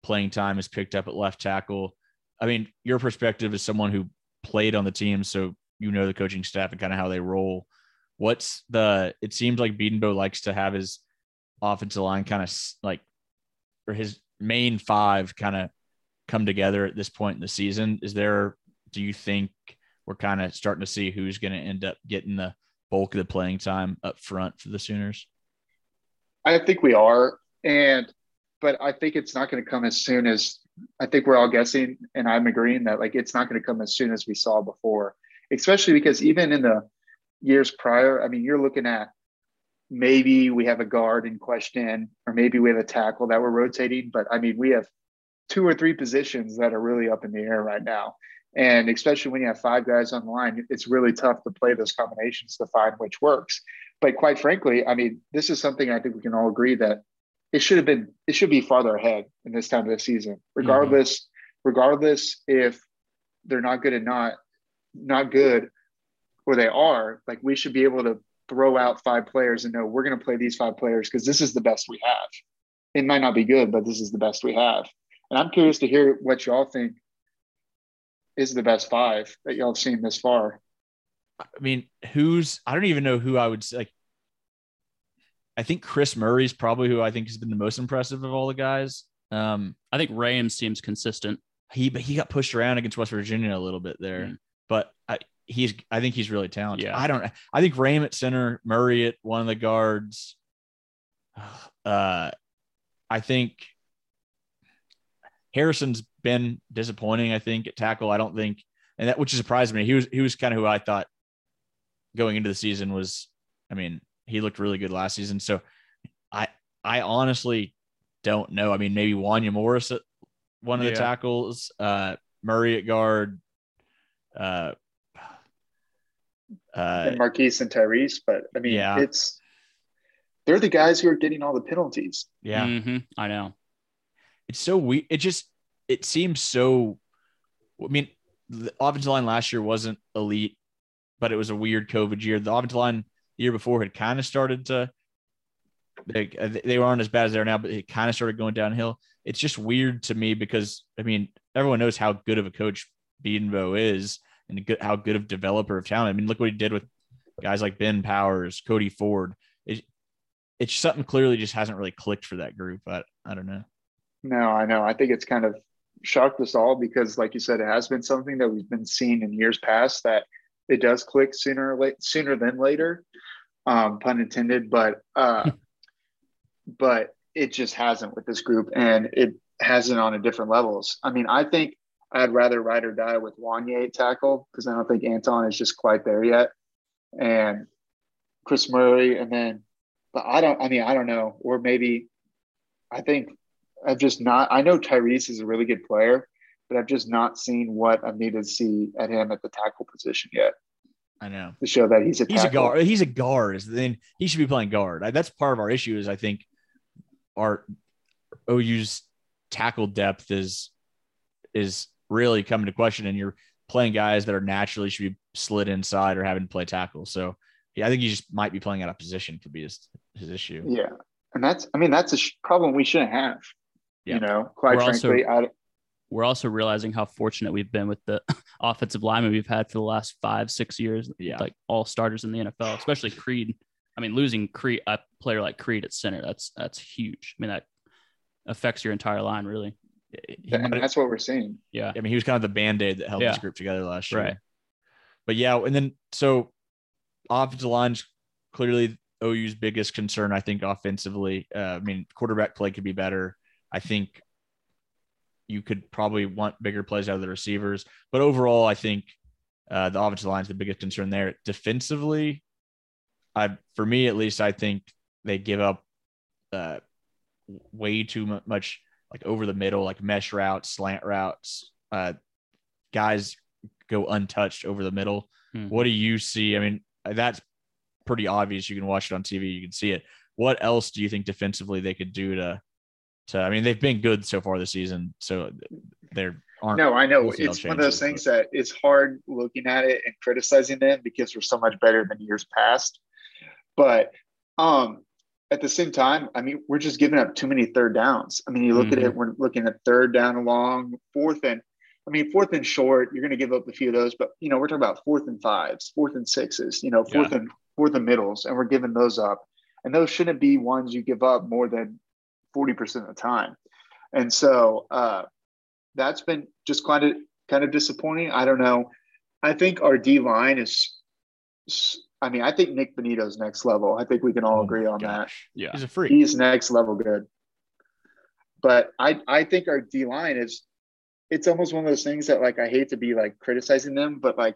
Speaker 5: playing time is picked up at left tackle. I mean, your perspective as someone who played on the team, so you know the coaching staff and kind of how they roll. What's the? It seems like Bedenbaugh likes to have his offensive line kind of like, or his main five kind of come together at this point in the season. Is there? Do you think we're kind of starting to see who's going to end up getting the bulk of the playing time up front for the Sooners?
Speaker 6: I think we are, and but I think it's not going to come as soon as I think we're all guessing, and I'm agreeing that like it's not going to come as soon as we saw before, especially because even in the years prior, I mean, you're looking at maybe we have a guard in question, or maybe we have a tackle that we're rotating, but I mean, we have two or three positions that are really up in the air right now. And especially when you have five guys on the line, it's really tough to play those combinations to find which works. But quite frankly, I mean, this is something I think we can all agree that it should have been it should be farther ahead in this time of the season mm-hmm. regardless mm-hmm. regardless if they're not good and not not good or they are like we should be able to throw out five players and know we're going to play these five players because this is the best we have it might not be good but this is the best we have and i'm curious to hear what y'all think is the best five that y'all have seen this far
Speaker 5: i mean who's i don't even know who i would say, like I think Chris Murray's probably who I think has been the most impressive of all the guys. Um,
Speaker 4: I think Raym's seems consistent.
Speaker 5: He he got pushed around against West Virginia a little bit there, mm. but I, he's I think he's really talented. Yeah. I don't I think Raym at center, Murray at one of the guards. Uh, I think Harrison's been disappointing. I think at tackle. I don't think, and that which surprised me. He was he was kind of who I thought going into the season was. I mean, he looked really good last season. So I I honestly don't know. I mean, maybe Wanya Morris at one of the tackles, uh, Murray at guard, uh,
Speaker 6: uh, and Marquise and Tyrese. But I mean, yeah. it's they're the guys who are getting all the penalties.
Speaker 5: Yeah,
Speaker 4: mm-hmm. I know.
Speaker 5: It's so weak. It just it seems so. I mean, the offensive line last year wasn't elite, but it was a weird COVID year. The offensive line the year before had kind of started to uh, they, they weren't as bad as they are now, but it kind of started going downhill. It's just weird to me because I mean everyone knows how good of a coach Bedenbaugh is and good, how good of developer of talent. I mean, look what he did with guys like Ben Powers, Cody Ford. It, it's something clearly just hasn't really clicked for that group. But I don't know.
Speaker 6: No, I know. I think it's kind of shocked us all because, like you said, it has been something that we've been seeing in years past that it does click sooner or late, sooner than later, um, pun intended. But uh, but it just hasn't with this group, and it hasn't on a different levels. I mean, I think I'd rather ride or die with Wanya tackle because I don't think Anton is just quite there yet, and Chris Murray, and then, but I don't. I mean, I don't know, or maybe I think I've just not. I know Tyrese is a really good player, but I've just not seen what I needed to see at him at the tackle position yet.
Speaker 5: I know
Speaker 6: to show that he's a
Speaker 5: he's a guard. He's a guard. Then he should be playing guard. That's part of our issue. Is I think our OU's tackle depth is is really coming to question, and you're playing guys that are naturally should be slid inside or having to play tackle. So yeah, I think he just might be playing out of position could be his his issue.
Speaker 6: Yeah, and that's I mean that's a sh- problem we shouldn't have. Yeah. You know, quite We're frankly, also, I,
Speaker 4: we're also realizing how fortunate we've been with the offensive linemen we've had for the last five, six years. Yeah. Like all starters in the NFL, especially Creed. I mean, losing Creed, a player like Creed at center, that's that's huge. I mean, that affects your entire line, really.
Speaker 6: And that's what we're seeing.
Speaker 4: Yeah.
Speaker 5: I mean, he was kind of the band aid that held yeah. this group together last year.
Speaker 4: Right.
Speaker 5: But yeah, and then so offensive line's clearly OU's biggest concern, I think, offensively. Uh, I mean, quarterback play could be better. I think you could probably want bigger plays out of the receivers. But overall, I think uh, the offensive line is the biggest concern there. Defensively, I for me at least, I think they give up uh, way too much, like over the middle, like mesh routes, slant routes. Uh, guys go untouched over the middle. Hmm. What do you see? I mean, that's pretty obvious. You can watch it on TV, you can see it. What else do you think defensively they could do to to I mean, they've been good so far this season, so they're aren't
Speaker 6: No, I know. It's one of those
Speaker 5: changes,
Speaker 6: things that it's hard looking at it and criticizing them because we're so much better than years past. But um at the same time, I mean, we're just giving up too many third downs. I mean, you look at it, we're looking at third down long, fourth and I mean, fourth and short, you're going to give up a few of those, but you know, we're talking about fourth and fives, fourth and sixes, you know, fourth and fourth and middles, and we're giving those up. And those shouldn't be ones you give up more than 40% of the time. And so uh, that's been just kind of kind of disappointing. I don't know. I think our D line is. I mean, I think Nik Bonitto's next level. I think we can all
Speaker 5: Oh
Speaker 6: agree
Speaker 5: my
Speaker 6: on that.
Speaker 4: Yeah.
Speaker 5: He's a freak.
Speaker 6: He's next level good. But I I think our D line is. It's almost one of those things that like I hate to be like criticizing them, but like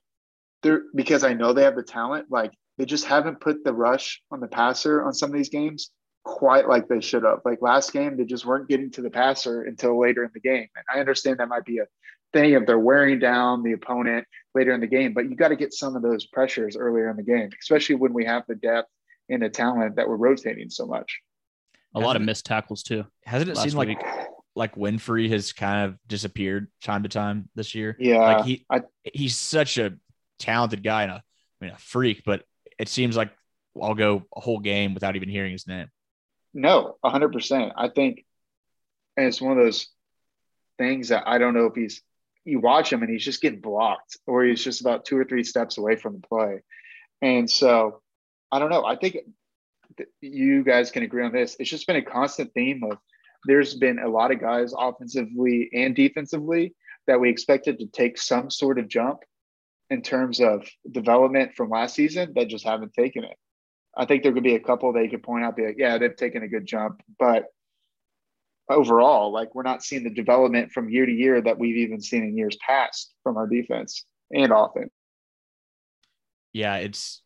Speaker 6: they're because I know they have the talent. Like they just haven't put the rush on the passer on some of these games quite like they should have. Like last game, they just weren't getting to the passer until later in the game. And I understand that might be a thing if they're wearing down the opponent later in the game, but you got to get some of those pressures earlier in the game, especially when we have the depth and the talent that we're rotating so much.
Speaker 4: A lot of missed tackles too.
Speaker 5: Hasn't it
Speaker 4: last
Speaker 5: seemed like
Speaker 4: week.
Speaker 5: like Winfrey has kind of disappeared time to time this year?
Speaker 6: Yeah,
Speaker 5: like he
Speaker 6: I-
Speaker 5: he's such a talented guy and a I mean a freak, but it seems like I'll go a whole game without even hearing his name.
Speaker 6: No, hundred percent. I think, and it's one of those things that I don't know if he's. You watch him and he's just getting blocked, or he's just about two or three steps away from the play, and so I don't know. I think th- you guys can agree on this. It's just been a constant theme of there's been a lot of guys offensively and defensively that we expected to take some sort of jump in terms of development from last season that just haven't taken it. I think there could be a couple that you could point out, be like, yeah, they've taken a good jump, but overall, like we're not seeing the development from year to year that we've even seen in years past from our defense and offense.
Speaker 5: Yeah, it's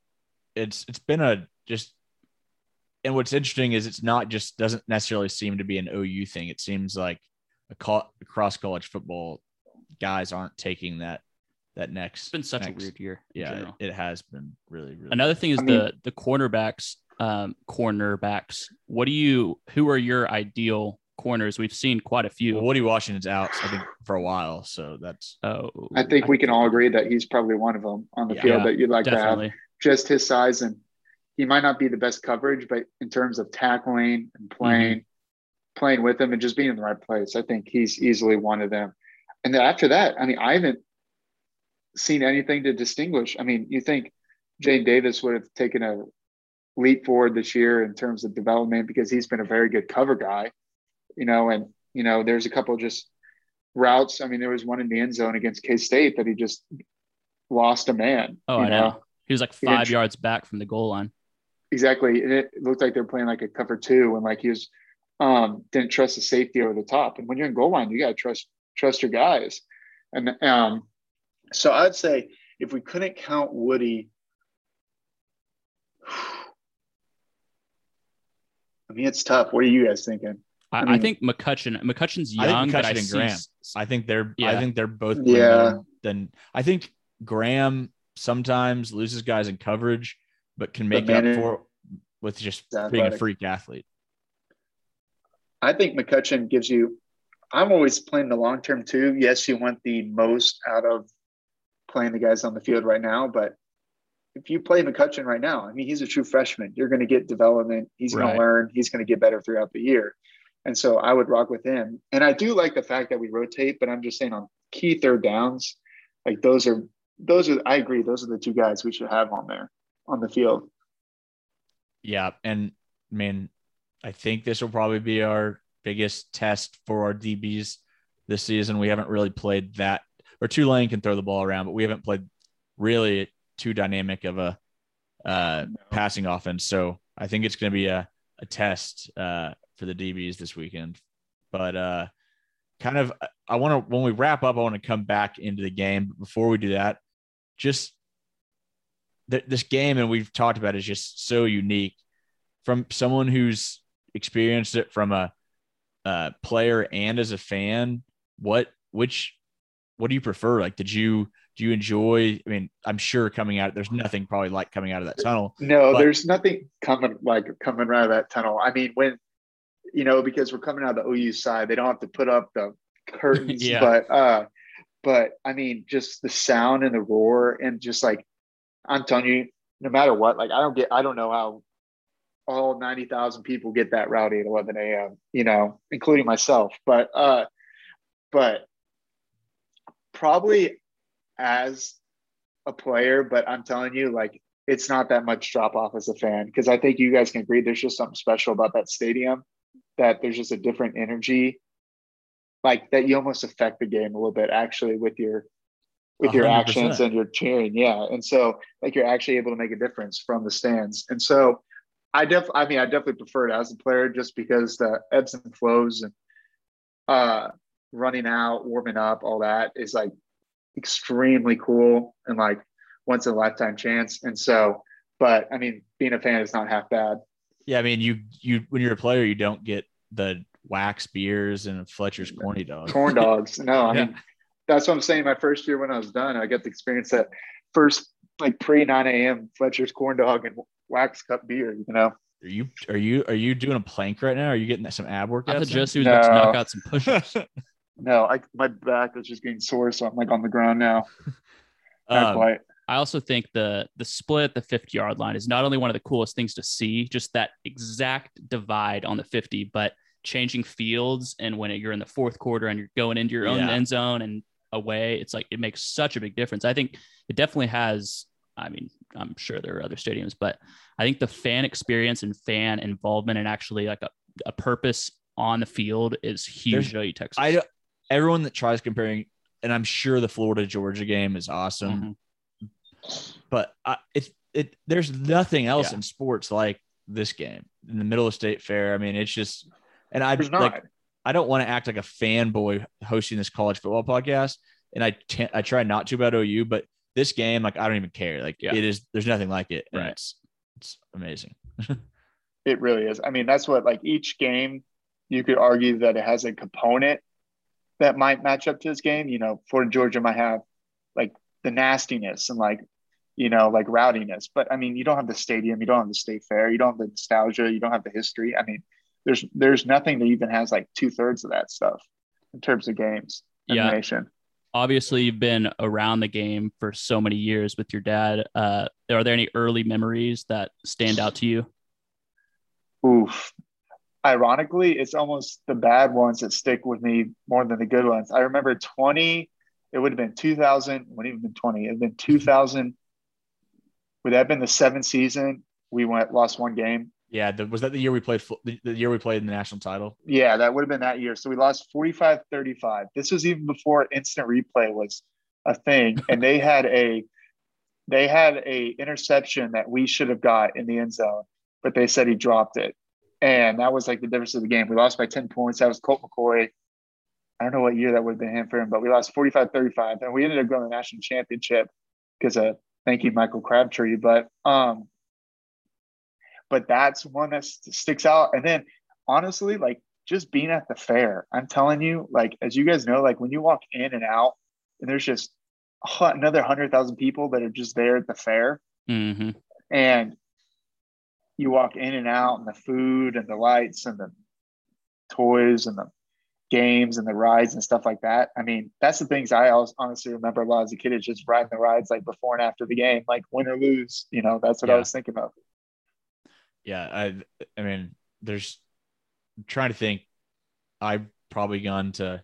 Speaker 5: it's it's been a just and what's interesting is it's not just doesn't necessarily seem to be an OU thing. It seems like across college football guys aren't taking that that next.
Speaker 4: It's been such
Speaker 5: next-
Speaker 4: a weird year.
Speaker 5: Yeah,
Speaker 4: general.
Speaker 5: it, it has been really really.
Speaker 4: Another thing is
Speaker 6: I mean-
Speaker 4: the the cornerbacks, um, cornerbacks. What do you? Who are your ideal corners? We've seen quite a few.
Speaker 5: Well, Woody Washington's out, I think, for a while. So that's
Speaker 4: oh,
Speaker 6: I think we can all agree that he's probably one of them on the
Speaker 5: Yeah.
Speaker 6: field that you'd like to have. Just his size and he might not be the best coverage, but in terms of tackling and playing, playing with him and just being in the right place, I think he's easily one of them. And then after that, I mean, I haven't seen anything to distinguish. I mean, you think Jaden Davis would have taken a leap forward this year in terms of development because he's been a very good cover guy, you know, and you know, there's a couple of just routes. I mean, there was one in the end zone against K State that he just lost a man.
Speaker 4: Oh,
Speaker 6: you
Speaker 4: I know. He was like five yards back from the goal line.
Speaker 6: Exactly. And it looked like they were playing like a cover two and like he was um didn't trust the safety over the top. And when you're in goal line, you gotta trust trust your guys. And um so I'd say if we couldn't count Woody, I mean it's tough. What are you guys thinking?
Speaker 4: I,
Speaker 6: I
Speaker 4: I, think McCutchin. McCutchin's
Speaker 5: I think
Speaker 4: young, but I
Speaker 5: McCutchin and
Speaker 4: see.
Speaker 5: Graham. I think they're I think they're both
Speaker 6: Yeah.
Speaker 5: yeah. Then I think Graham sometimes loses guys in coverage, but can make up for with just
Speaker 6: He's
Speaker 5: being a freak athlete.
Speaker 6: I think McCutchin gives you. I'm always playing the long term too. Yes, you want the most out of playing the guys on the field right now, but if you play McCutchin right now, I mean, he's a true freshman. You're going to get development. He's going
Speaker 4: Right.
Speaker 6: to learn. He's going to get better throughout the year. And so I would rock with him. And I do like the fact that we rotate, but I'm just saying on key third downs, like those are those are. I agree. Those are the two guys we should have on there on the field.
Speaker 5: Yeah, and I mean, I think this will probably be our biggest test for our DBs this season. We haven't really played that, or Tulane can throw the ball around, but we haven't played really too dynamic of a uh, passing offense. So I think it's going to be a, a test uh, for the DBs this weekend. But uh, kind of, I want to, when we wrap up, I want to come back into the game. But before we do that, just th- this game, and we've talked about, it, is just so unique from someone who's experienced it from a, uh player and as a fan. What which what do you prefer? Like, did you do you enjoy? I mean, I'm sure coming out, there's nothing probably like coming out of that tunnel.
Speaker 6: No,
Speaker 5: But-
Speaker 6: there's nothing coming like coming out of that tunnel. I mean, when you know, because we're coming out of the OU side, they don't have to put up the curtains,
Speaker 4: Yeah.
Speaker 6: but uh but I mean, just the sound and the roar and just like I'm telling you, no matter what, like I don't get I don't know how all 90,000 people get that rowdy at 11 a.m., you know, including myself. But uh but probably as a player, but I'm telling you, like it's not that much drop off as a fan because I think you guys can agree there's just something special about that stadium that there's just a different energy like that you almost affect the game a little bit actually with your with your
Speaker 5: 100%.
Speaker 6: actions and your cheering yeah and so like you're actually able to make a difference from the stands and so I def I mean I definitely prefer it as a player just because the ebbs and flows and uh running out warming up all that is like extremely cool and like once in a lifetime chance. And so, but I mean, being a fan is not half bad.
Speaker 5: Yeah, I mean, you you when you're a player, you don't get the wax beers and Fletcher's corny dogs.
Speaker 6: Corn dogs. No, I
Speaker 5: Yeah.
Speaker 6: mean, that's what I'm saying. My first year when I was done, I got to experience that first like pre 9 a.m. Fletcher's corn dog and wax cup beer, you know?
Speaker 5: Are you are you are you doing a plank right now? Are you getting some ab
Speaker 4: I
Speaker 5: workouts?
Speaker 4: thought
Speaker 5: in?
Speaker 4: Jesse was about to knock out some push-ups.
Speaker 6: No, I, my back is just getting sore. So I'm like on the ground now. Not
Speaker 5: Um,
Speaker 6: quite.
Speaker 4: I also think the the split at the 50 yard line is not only one of the coolest things to see, just that exact divide on the 50, but changing fields and when you're in the fourth quarter and you're going into your own
Speaker 5: Yeah.
Speaker 4: end zone and away, it's like it makes such a big difference. I think it definitely has. I mean, I'm sure there are other stadiums, but I think the fan experience and fan involvement and actually like a, a purpose on the field is huge at Texas.
Speaker 5: I don't- everyone that tries comparing, and I'm sure the Florida Georgia game is awesome,
Speaker 4: Mhm.
Speaker 5: but I, it's it. There's nothing else
Speaker 4: Yeah.
Speaker 5: in sports like this game in the middle of state fair. I mean, it's just, and I
Speaker 6: There's not.
Speaker 5: like I don't want to act like a fanboy hosting this college football podcast, and I t- I try not to about OU, but this game, like I don't even care. Like
Speaker 4: Yeah.
Speaker 5: it is, there's nothing like it.
Speaker 4: Right.
Speaker 5: It's it's amazing.
Speaker 6: It really is. I mean, that's what like each game you could argue that it has a component that might match up to this game. You know, Florida Georgia might have like the nastiness and like, you know, like rowdiness. But I mean, you don't have the stadium, you don't have the state fair, you don't have the nostalgia, you don't have the history. I mean, there's there's nothing that even has like two thirds of that stuff in terms of games in
Speaker 4: Yeah.
Speaker 6: the nation.
Speaker 4: obviously you've been around the game for so many years with your dad. Uh, are there any early memories that stand out to you?
Speaker 6: Oof. Ironically, it's almost the bad ones that stick with me more than the good ones. I remember 20, it would have been 2000, wouldn't even been 20, it would have been 2000. Would that have been the seventh season? We went, lost one game.
Speaker 5: Yeah, the, was that the year we played? The, the year we played in the national title?
Speaker 6: Yeah, that would have been that year. So we lost 45 35. This was even before instant replay was a thing. And they had a, they had a interception that we should have got in the end zone, but they said he dropped it. And that was like the difference of the game. We lost by 10 points. That was Colt McCoy. I don't know what year that would have been him for him, but we lost 45 35. And we ended up going to the national championship because of thank you, Michael Crabtree. But um, but that's one that st- sticks out. And then honestly, like just being at the fair, I'm telling you, like as you guys know, like when you walk in and out, and there's just another hundred thousand people that are just there at the fair,
Speaker 4: Mm-hmm.
Speaker 6: and you walk in and out, and the food and the lights and the toys and the games and the rides and stuff like that. I mean, that's the things I always honestly remember a lot as a kid is just riding the rides like before and after the game, like win or lose. You know, that's what I was thinking of.
Speaker 5: Yeah, I I mean, there's I'm trying to think. I've probably gone to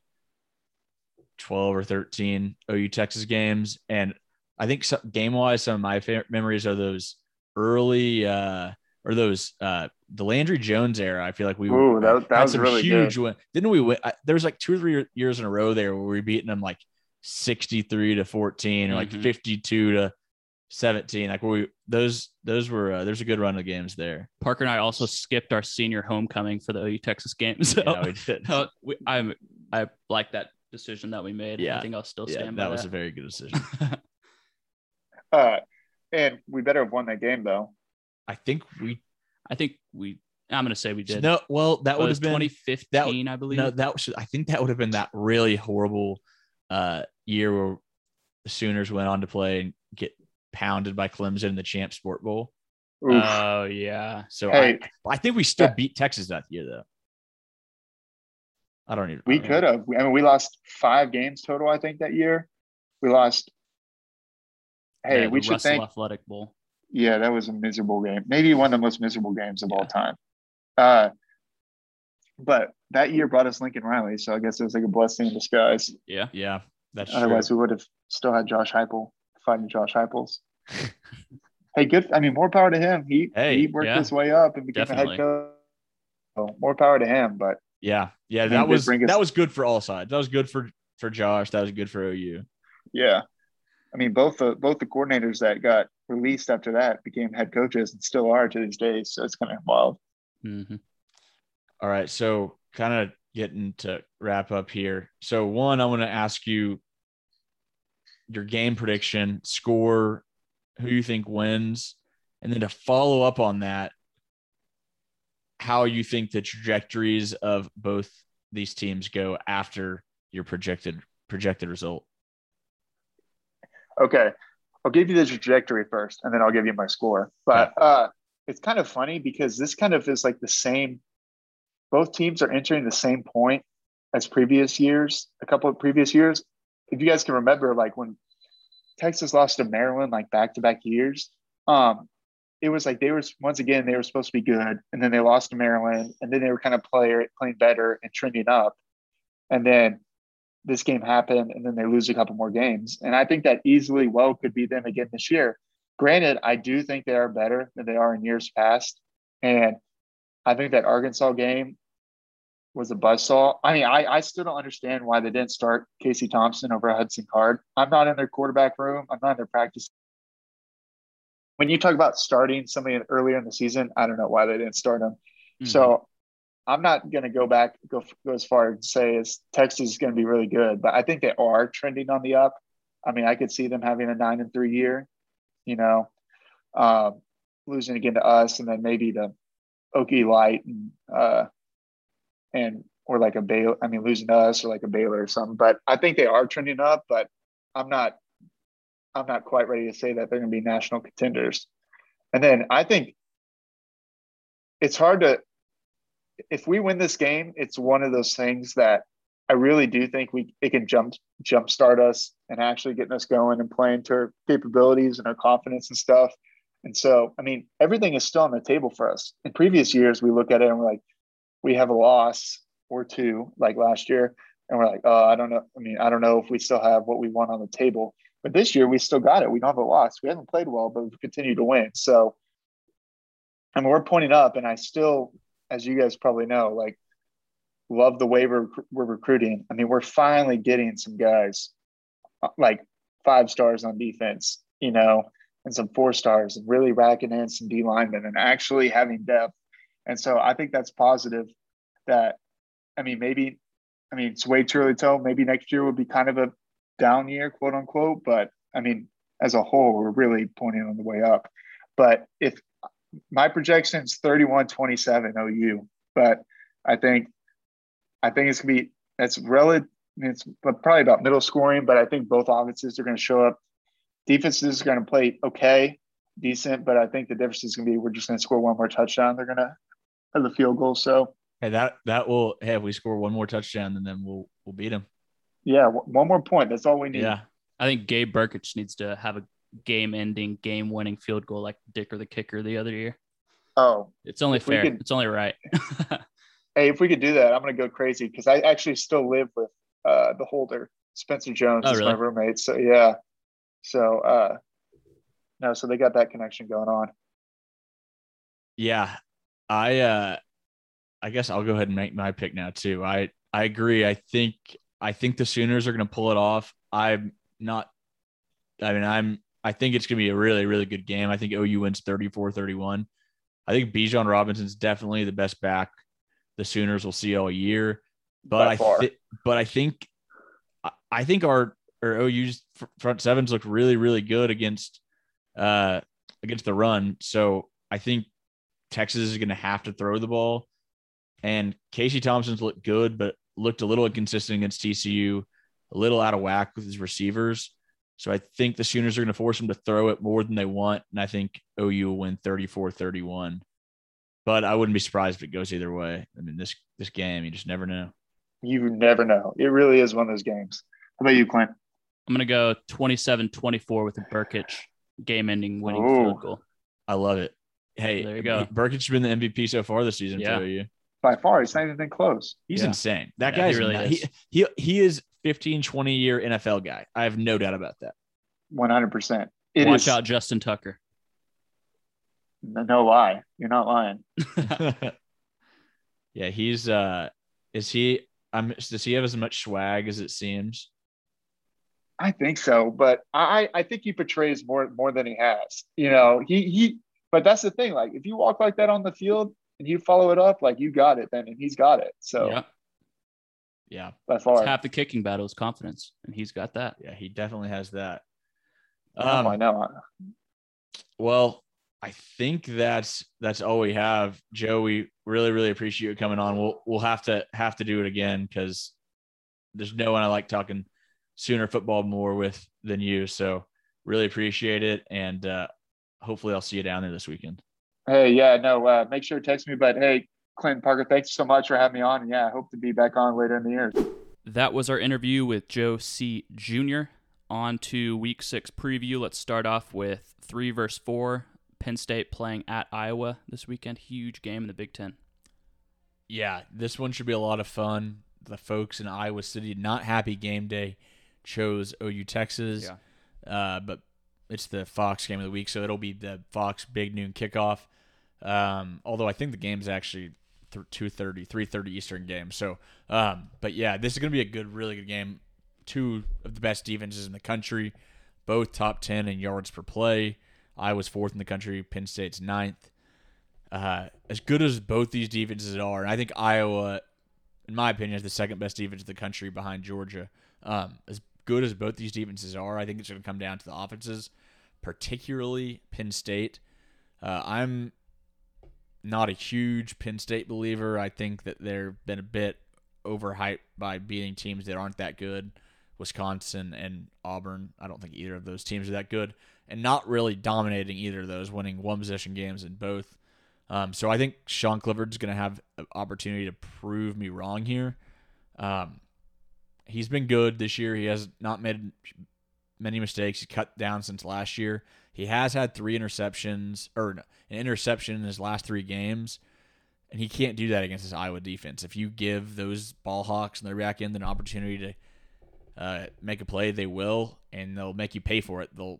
Speaker 5: twelve or thirteen OU Texas games, and I think game wise, some of my favorite memories are those early uh or those uh the Landry Jones era. I feel like we
Speaker 6: Ooh, that- that
Speaker 5: had
Speaker 6: was
Speaker 5: some
Speaker 6: really
Speaker 5: huge
Speaker 6: good.
Speaker 5: win. Didn't we win? I, there was like two or three years in a row there where we were beating them like sixty three to fourteen or like
Speaker 4: Mhm.
Speaker 5: fifty two to. 17 like where we those those were uh, there's a good run of games there
Speaker 4: Parker and I also skipped our senior homecoming for the OU Texas game. So
Speaker 5: yeah, we did.
Speaker 4: uh, we, I'm I like that decision that we made.
Speaker 5: Yeah.
Speaker 4: I think I'll still
Speaker 5: yeah,
Speaker 4: stand
Speaker 5: that
Speaker 4: by
Speaker 5: was
Speaker 4: that.
Speaker 5: Was a very good decision.
Speaker 6: Uh, and we better have won that game though.
Speaker 5: I think we
Speaker 4: I think we. I'm gonna say we did.
Speaker 5: no. Well, that
Speaker 4: It
Speaker 5: would
Speaker 4: was
Speaker 5: have been
Speaker 4: 2015, I believe.
Speaker 5: no. That was I think that would have been that really horrible uh year where the Sooners went on to play and get pounded by Clemson in the Champ Sport Bowl.
Speaker 6: Oof.
Speaker 4: Oh yeah.
Speaker 5: So
Speaker 6: Hey.
Speaker 5: I, I think we still
Speaker 6: Yeah.
Speaker 5: beat Texas that year though. I don't even.
Speaker 6: we could have. I mean, we lost five games total. I think that year we lost. Hey,
Speaker 4: Yeah,
Speaker 6: we should
Speaker 4: Russell
Speaker 6: thank.
Speaker 4: Athletic Bowl.
Speaker 6: Yeah, that was a miserable game. Maybe one of the most miserable games of all time. Uh, but that year brought us Lincoln Riley, so I guess it was like a blessing in disguise.
Speaker 4: Yeah.
Speaker 5: Yeah, that's true.
Speaker 6: Otherwise, we would have still had Josh Heupel fighting Josh Heupels. hey, good. I mean, more power to him. He
Speaker 5: Hey,
Speaker 6: he worked
Speaker 4: yeah,
Speaker 6: his way up and became
Speaker 4: definitely.
Speaker 6: a head coach. So more power to him. But
Speaker 5: Yeah, yeah, that was
Speaker 6: bring us-
Speaker 5: that was good for all sides. That was good for for Josh. That was good for OU.
Speaker 6: yeah, I mean, both the both the coordinators that got released after that became head coaches and still are to these days. So it's kind of wild.
Speaker 4: hmm
Speaker 5: All right, so kind of getting to wrap up here. So one, I want to ask you your game prediction, score, who you think wins, and then to follow up on that, how you think the trajectories of both these teams go after your projected projected result.
Speaker 6: Okay. I'll give you the trajectory first and then I'll give you my score. But uh, it's kind of funny because this kind of is like the same. Both teams are entering the same point as previous years, a couple of previous years. If you guys can remember, like when Texas lost to Maryland, like back to back years, um, it was like they were once again they were supposed to be good, and then they lost to Maryland, and then they were kind of play, playing better and trending up, and then this game happened and then they lose a couple more games. And I think that easily well could be them again this year. Granted, I do think they are better than they are in years past. And I think that Arkansas game was a buzzsaw. I mean, I, I still don't understand why they didn't start Casey Thompson over Hudson Card. I'm not in their quarterback room. I'm not in their practice. When you talk about starting somebody earlier in the season, I don't know why they didn't start him.
Speaker 4: Mm-hmm.
Speaker 6: So I'm not going to go back, go, go as far and say as Texas is going to be really good, but I think they are trending on the up. I mean, I could see them having a nine and three year, you know, um, losing again to us and then maybe the Okie Light and, uh, and, or like a Baylor, I mean, losing to us or like a Baylor or something, but I think they are trending up, but I'm not, I'm not quite ready to say that they're going to be national contenders. And then I think it's hard to, if we win this game, it's one of those things that I really do think we it can jump jumpstart us and actually getting us going and playing to our capabilities and our confidence and stuff. And so, I mean, everything is still on the table for us. In previous years, we look at it and we're like, we have a loss or two, like last year, and we're like, oh, I don't know. I mean, I don't know if we still have what we want on the table. But this year, we still got it. We don't have a loss. We haven't played well, but we've continued to win. So, I mean, we're pointing up, and I still as you guys probably know, like love the way we're, we're recruiting. I mean, we're finally getting some guys uh, like five stars on defense, you know, and some four stars and really racking in some D linemen and actually having depth. And so I think that's positive that, I mean, maybe, I mean, it's way too early to tell. Maybe next year will be kind of a down year, quote unquote. But I mean, as a whole, we're really pointing on the way up. But if my projection is 31 27 OU, but I think I think it's gonna be that's relative it's probably about middle scoring, but I think both offenses are gonna show up. Defenses are gonna play okay, decent, but I think the difference is gonna be we're just gonna score one more touchdown. They're gonna have the field goal. So
Speaker 5: Hey, that that will hey, if we score one more touchdown, then then we'll we'll beat them.
Speaker 6: yeah, one more point. That's all we need.
Speaker 5: Yeah.
Speaker 4: I think Gabe Brkic needs to have a game-ending, game-winning field goal like Dicker the kicker the other year.
Speaker 6: Oh,
Speaker 4: It's only fair.
Speaker 6: could-
Speaker 4: It's only right.
Speaker 6: hey, if we could do that, I'm gonna go crazy because I actually still live with uh the holder, Spencer Jones
Speaker 4: Oh,
Speaker 6: is my roommate. So yeah. So uh no, so they got that connection going on.
Speaker 5: Yeah. I uh I guess I'll go ahead and make my pick now too. I I agree. I think I think the Sooners are going to pull it off. I'm not I mean, I'm I think it's going to be a really really good game. I think OU wins 34-31. I think Bijan Robinson's definitely the best back the Sooners will see all year. But I thi- but I think I- think our our OU's front sevens look really really good against uh against the run. So I think Texas is going to have to throw the ball. And Casey Thompson's looked good, but looked a little inconsistent against TCU, a little out of whack with his receivers. So I think the Sooners are going to force them to throw it more than they want. And I think OU will win 34 31. But I wouldn't be surprised if it goes either way. I mean, this this game, you just never know.
Speaker 6: You never know. It really is one of those games. How about you, Clint?
Speaker 4: I'm going to go 27 24 with a Brkic game ending winning
Speaker 6: Ooh.
Speaker 4: field goal.
Speaker 5: I love it. Hey,
Speaker 4: There you go.
Speaker 5: Brkic has been the MVP so far this season
Speaker 4: Yeah.
Speaker 5: for OU.
Speaker 6: By far, He's not even close.
Speaker 5: He's
Speaker 4: Yeah.
Speaker 5: insane. That
Speaker 4: Yeah, he
Speaker 5: guy's
Speaker 4: really
Speaker 5: really
Speaker 4: is.
Speaker 5: he, he he is 15, 20 year NFL guy. I have no doubt about that.
Speaker 6: 100%. It
Speaker 4: Watch
Speaker 6: is-
Speaker 4: out, Justin Tucker.
Speaker 6: No lie. You're not lying.
Speaker 5: yeah, he's uh is he I'm does he have as much swag as it seems?
Speaker 6: I think so, but I I think he portrays more more than he has. You know, he he. But that's the thing. Like, if you walk like that on the field and you follow it up, like you got it, then and he's got it. So
Speaker 4: yeah.
Speaker 5: Yeah.
Speaker 6: by
Speaker 4: It's half the kicking battle is confidence, and he's got that.
Speaker 5: Yeah, he definitely has that.
Speaker 6: um, I know.
Speaker 5: well, I think that's that's all we have. Joe, we really, really appreciate you coming on. We'll we'll have to have to do it again because there's no one I like talking sooner football more with than you. So really appreciate it. And uh hopefully I'll see you down there this weekend.
Speaker 6: Hey, yeah, no. Uh, make sure to text me. But hey, Clint Parker, thanks so much for having me on. Yeah, I hope to be back on later in the year.
Speaker 4: That was our interview with Joe C. Jr. On to week six preview. Let's start off with three versus four. Penn State playing at Iowa this weekend. Huge game in the Big Ten.
Speaker 5: Yeah, this one should be a lot of fun. The folks in Iowa City, not happy game day, chose OU Texas. Uh, but it's the Fox game of the week, so it'll be the Fox big noon kickoff. Um, although I think the game's actually th- 2.30, 3.30 Eastern game. So, um, but yeah, this is going to be a good, really good game. Two of the best defenses in the country, both top 10 in yards per play. Iowa's fourth in the country, Penn State's ninth. Uh, as good as both these defenses are, and I think Iowa, in my opinion, is the second best defense in the country behind Georgia. Um, as good as both these defenses are, I think it's going to come down to the offenses, particularly Penn State. Uh, I'm not a huge Penn State believer. I think that they've been a bit overhyped by beating teams that aren't that good. Wisconsin and Auburn. I don't think either of those teams are that good, and not really dominating either of those, winning one possession games in both. Um, so I think Sean Clifford's going to have an opportunity to prove me wrong here. Um, he's been good this year. He has not made many mistakes. He cut down since last year. He has had three interceptions or an interception in his last three games, and he can't do that against this Iowa defense. If you give those ball hawks and their back end an opportunity to uh, make a play, they will, and they'll make you pay for it. They'll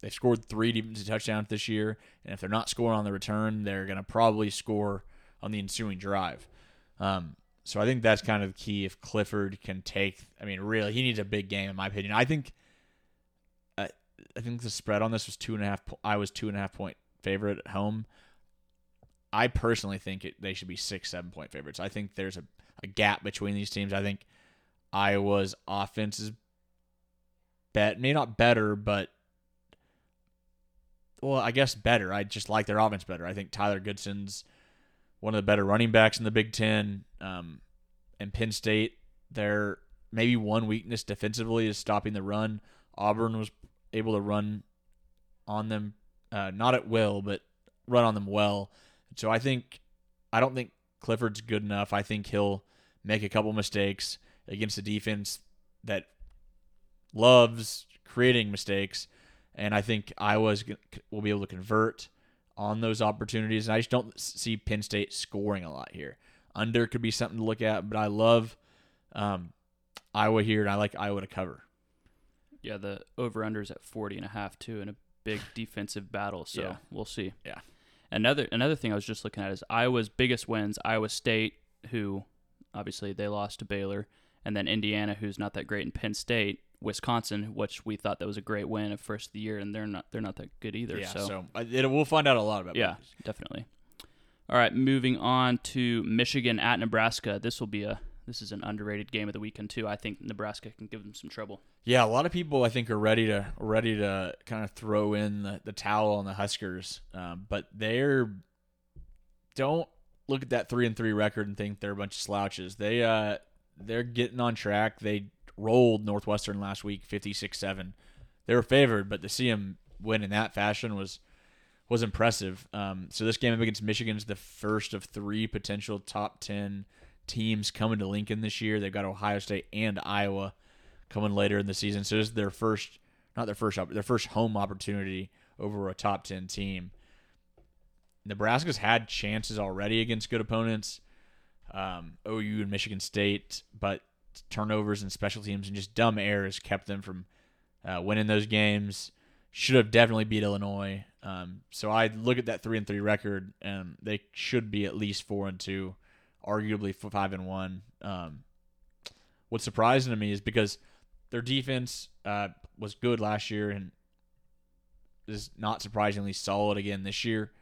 Speaker 5: they've scored three defensive touchdowns this year, and if they're not scoring on the return, they're going to probably score on the ensuing drive. Um, so I think that's kind of the key. If Clifford can take, I mean, really, he needs a big game, in my opinion. I think, I think the spread on this was two and a half. I was two and a half point favorite at home. I personally think it, they should be six, seven point favorites. I think there's a, a gap between these teams. I think Iowa's offense is bet maybe not better, but well, I guess better. I just like their offense better. I think Tyler Goodson's one of the better running backs in the Big Ten. Um, and Penn State, their maybe one weakness defensively is stopping the run. Auburn was able to run on them, uh, not at will, but run on them well. So I think I don't think Clifford's good enough. I think he'll make a couple mistakes against a defense that loves creating mistakes, and I think Iowa's g- will be able to convert on those opportunities. And I just don't see Penn State scoring a lot here. Under could be something to look at, but I love um, Iowa here, and I like Iowa to cover.
Speaker 4: Yeah, the over under is at 40 and a half too in a big defensive battle, so
Speaker 5: Yeah.
Speaker 4: we'll see.
Speaker 5: Yeah.
Speaker 4: Another another thing I was just looking at is Iowa's biggest wins, Iowa State, who obviously they lost to Baylor, and then Indiana, who's not that great in Penn State, Wisconsin, which we thought that was a great win at first of the year, and they're not they're not that good either.
Speaker 5: Yeah,
Speaker 4: so,
Speaker 5: so, it, we'll find out a lot about.
Speaker 4: yeah, definitely. All right, moving on to Michigan at Nebraska. This will be a this is an underrated game of the weekend too. I think Nebraska can give them some trouble.
Speaker 5: Yeah, a lot of people I think are ready to ready to kind of throw in the, the towel on the Huskers, um, but they're don't look at that three and three record and think they're a bunch of slouches. They uh they're getting on track. They rolled Northwestern last week, 56-7. they were favored, but to see them win in that fashion was was impressive. Um, so this game against Michigan is the first of three potential top ten teams coming to Lincoln this year. They've got Ohio State and Iowa coming later in the season. So this is their first, not their first, their first home opportunity over a top ten team. Nebraska's had chances already against good opponents, um, OU and Michigan State, but turnovers and special teams and just dumb errors kept them from uh, winning those games. Should have definitely beat Illinois. Um, so I look at that three and three record, and they should be at least four and two, arguably five and one. Um, what's surprising to me is because their defense uh, was good last year and is not surprisingly solid again this year.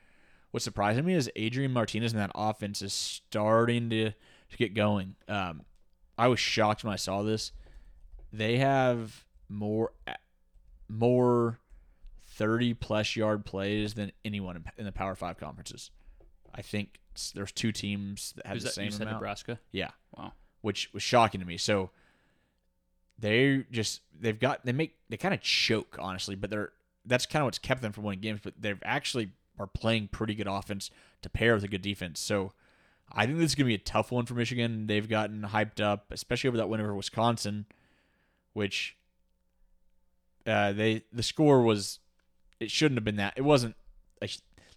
Speaker 5: What's surprising to me is Adrian Martinez and that offense is starting to, to get going. Um, I was shocked when I saw this. They have more more 30 plus yard plays than anyone in the Power 5 conferences. I think there's two teams that have
Speaker 4: Who's
Speaker 5: the
Speaker 4: that,
Speaker 5: same
Speaker 4: you said
Speaker 5: amount.
Speaker 4: Nebraska.
Speaker 5: Yeah.
Speaker 4: Wow.
Speaker 5: Which was shocking to me. So they just they've got they make they kind of choke honestly, but they're that's kind of what's kept them from winning games. But they've actually are playing pretty good offense to pair with a good defense. So I think this is gonna be a tough one for Michigan. They've gotten hyped up, especially over that win over Wisconsin, which uh, they the score was it shouldn't have been that. It wasn't a,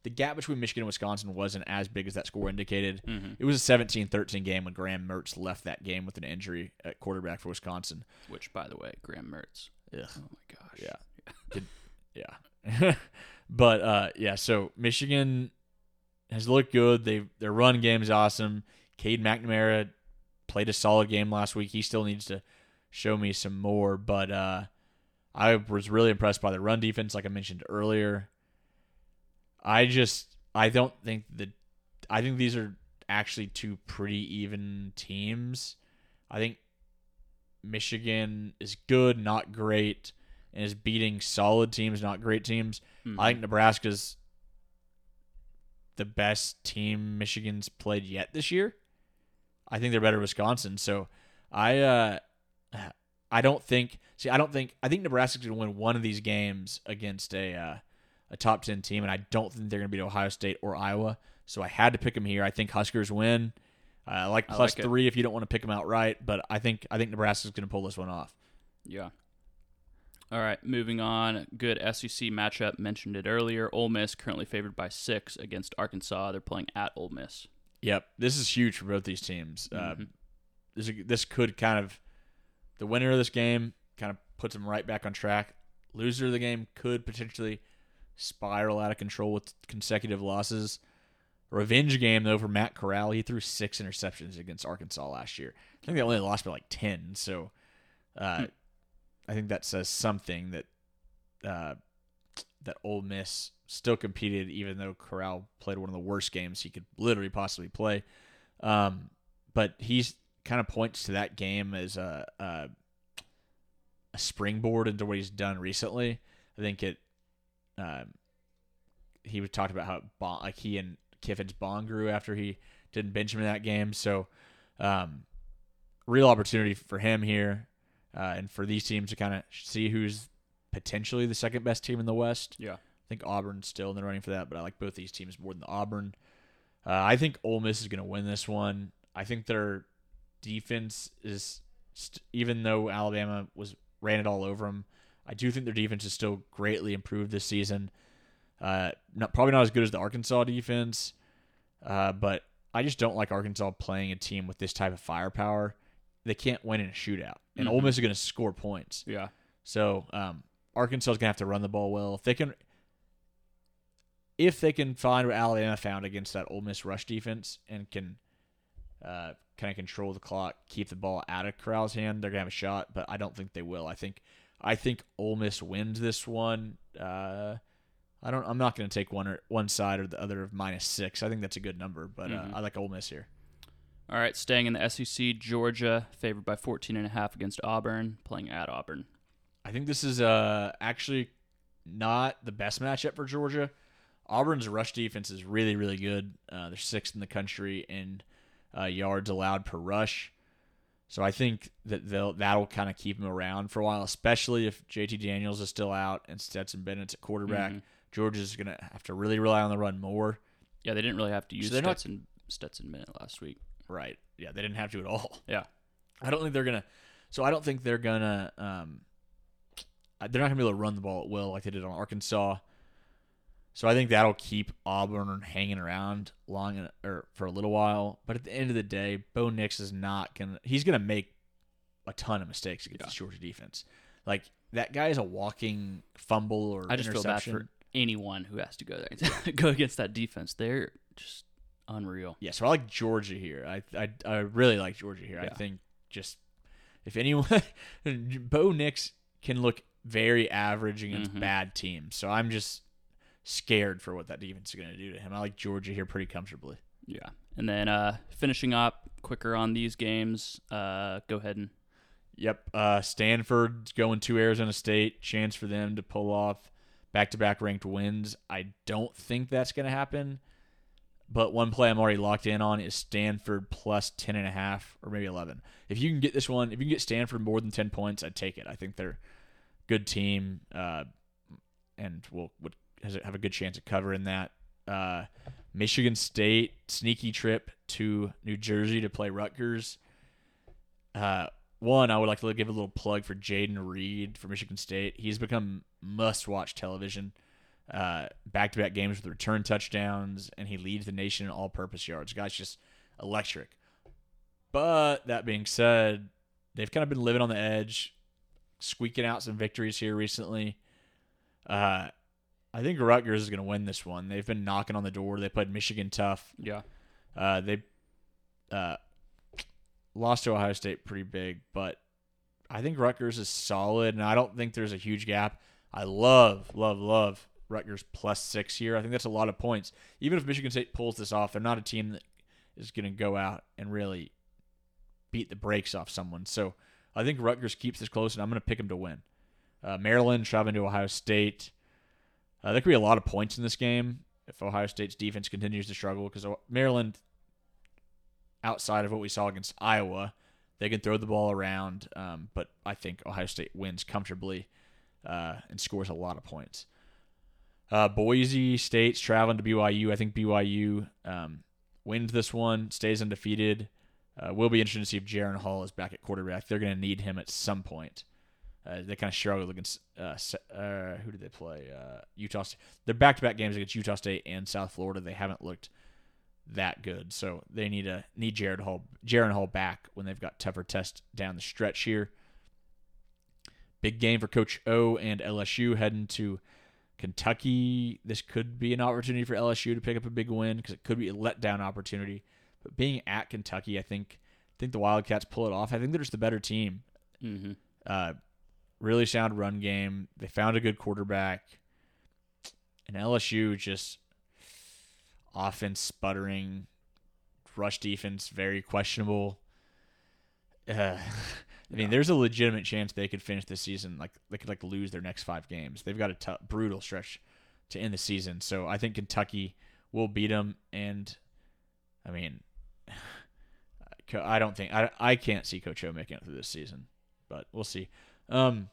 Speaker 5: the gap between Michigan and Wisconsin wasn't as big as that score indicated.
Speaker 4: Mhm.
Speaker 5: It was a 17-13 game when Graham Mertz left that game with an injury at quarterback for Wisconsin.
Speaker 4: Which, by the way, Graham Mertz.
Speaker 5: Ugh.
Speaker 4: Oh my gosh.
Speaker 5: Yeah. Did- yeah. but uh, yeah, so Michigan has looked good. They their run game is awesome. Cade McNamara played a solid game last week. He still needs to show me some more, but uh, I was really impressed by the run defense, like I mentioned earlier. I just I don't think that I think these are actually two pretty even teams. I think Michigan is good, not great, and is beating solid teams, not great teams.
Speaker 4: Mhm.
Speaker 5: I think Nebraska's the best team Michigan's played yet this year. I think they're better than Wisconsin. So I uh I don't think see I don't think I think Nebraska's gonna win one of these games against a uh, a top ten team, and I don't think they're gonna beat Ohio State or Iowa. So I had to pick them here. I think Huskers win. Uh, I like
Speaker 4: I
Speaker 5: plus
Speaker 4: like
Speaker 5: three if you don't want to pick them outright, but I think I think Nebraska's gonna pull this one off.
Speaker 4: Yeah. All right, moving on. Good SEC matchup. Mentioned it earlier. Ole Miss currently favored by six against Arkansas. They're playing at Ole Miss.
Speaker 5: Yep, this is huge for both these teams. Uh,
Speaker 4: Mhm.
Speaker 5: this this could kind of the winner of this game kind of puts them right back on track. Loser of the game could potentially spiral out of control with consecutive losses. Revenge game though for Matt Corral. He threw six interceptions against Arkansas last year. I think they only lost by like ten. So uh, I think that says something that uh, that Ole Miss still competed, even though Corral played one of the worst games he could literally possibly play. Um, but he's kind of points to that game as a, a a springboard into what he's done recently. I think it. Um, he was talked about how it bond, like he and Kiffin's bond grew after he didn't bench him in that game. So, um, real opportunity for him here, uh, and for these teams to kind of see who's potentially the second best team in the West.
Speaker 4: Yeah.
Speaker 5: I think Auburn's still in the running for that, but I like both these teams more than Auburn. Uh, I think Ole Miss is going to win this one. I think their defense is, st- even though Alabama was ran it all over them, I do think their defense is still greatly improved this season. Uh, not probably not as good as the Arkansas defense, uh, but I just don't like Arkansas playing a team with this type of firepower. They can't win in a shootout, and Ole
Speaker 4: Mhm.
Speaker 5: Miss is going to score points.
Speaker 4: Yeah.
Speaker 5: So um, Arkansas is gonna have to run the ball well. If they can, if they can find what Alabama found against that Ole Miss rush defense and can uh, kind of control the clock, keep the ball out of Corral's hand, they're gonna have a shot. But I don't think they will. I think I think Ole Miss wins this one. Uh, I don't. I'm not gonna take one or one side or the other of minus six. I think that's a good number, but uh, I like Ole Miss here.
Speaker 4: All right, staying in the SEC, Georgia favored by 14 and a half against Auburn, playing at Auburn.
Speaker 5: I think this is uh actually not the best matchup for Georgia. Auburn's rush defense is really really good. Uh, they're sixth in the country in uh, yards allowed per rush. So I think that they'll that'll kind of keep him around for a while, especially if JT Daniels is still out and Stetson Bennett's at quarterback.
Speaker 4: Mhm.
Speaker 5: Georgia's gonna have to really rely on the run more.
Speaker 4: Yeah, they didn't really have to use
Speaker 5: they're not-
Speaker 4: Stetson Stetson Bennett last week.
Speaker 5: Right. Yeah, they didn't have to at all.
Speaker 4: Yeah.
Speaker 5: I don't think they're gonna. So I don't think they're gonna. Um, uh, they're not gonna be able to run the ball at will like they did on Arkansas. So I think that'll keep Auburn hanging around long or for a little while. But at the end of the day, Bo Nix is not gonna. He's gonna make a ton of mistakes against
Speaker 4: Yeah.
Speaker 5: the Georgia defense. Like that guy is a walking fumble or
Speaker 4: I just feel bad for anyone who has to go there go against that defense. They're just unreal.
Speaker 5: Yeah, so I like Georgia here. I I, I really like Georgia here. I think just if anyone, Bo Nix can look very average against
Speaker 4: Mhm.
Speaker 5: bad teams. So I'm just scared for what that defense is going to do to him. I like Georgia here pretty comfortably.
Speaker 4: Yeah. And then uh, finishing up quicker on these games, uh, go ahead and
Speaker 5: Yep, uh, Stanford's going to Arizona State. Chance for them to pull off back-to-back ranked wins. I don't think that's going to happen. But one play I'm already locked in on is Stanford plus 10.5 or maybe 11. If you can get this one, if you can get Stanford more than 10 points, I'd take it. I think they're good team uh, and will would has have a good chance of covering that. Uh, Michigan State sneaky trip to New Jersey to play Rutgers. Uh, one, I would like to give a little plug for Jayden Reed for Michigan State. He's become must-watch television. Uh, back-to-back games with return touchdowns, and he leads the nation in all-purpose yards. Guy's just electric. But that being said, they've kind of been living on the edge, squeaking out some victories here recently. Uh, I think Rutgers is going to win this one. They've been knocking on the door. They played Michigan tough.
Speaker 4: yeah.
Speaker 5: Uh, they uh, lost to Ohio State pretty big, but I think Rutgers is solid, and I don't think there's a huge gap. I love, love, love Rutgers plus six here. I think that's a lot of points. Even if Michigan State pulls this off, they're not a team that is going to go out and really beat the brakes off someone. So I think Rutgers keeps this close, and I'm going to pick them to win. Uh, Maryland traveling to Ohio State. Uh, there could be a lot of points in this game if Ohio State's defense continues to struggle because Maryland, outside of what we saw against Iowa, they can throw the ball around, um, but I think Ohio State wins comfortably uh, and scores a lot of points. Uh, Boise State's traveling to BYU. I think BYU um, wins this one, stays undefeated. Uh, will be interesting to see if Jaren Hall is back at quarterback. They're going to need him at some point. Uh, they kind of struggled against uh, uh, who did they play? Uh, Utah. State. Their back-to-back games against Utah State and South Florida. They haven't looked that good, so they need a need Jared Hall, Jaren Hall back when they've got tougher tests down the stretch here. Big game for Coach O and LSU heading to Kentucky. This could be an opportunity for LSU to pick up a big win because it could be a letdown opportunity. But being at Kentucky, I think I think the Wildcats pull it off. I think they're just the better team.
Speaker 4: Mm-hmm.
Speaker 5: Uh, really sound run game. They found a good quarterback. And LSU just offense sputtering, rush defense very questionable. Uh, I mean, there's a legitimate chance they could finish the season like they could like lose their next five games. They've got a brutal stretch to end the season. So I think Kentucky will beat them. And I mean, I don't think I I can't see Coach O making it through this season, but we'll see. Um,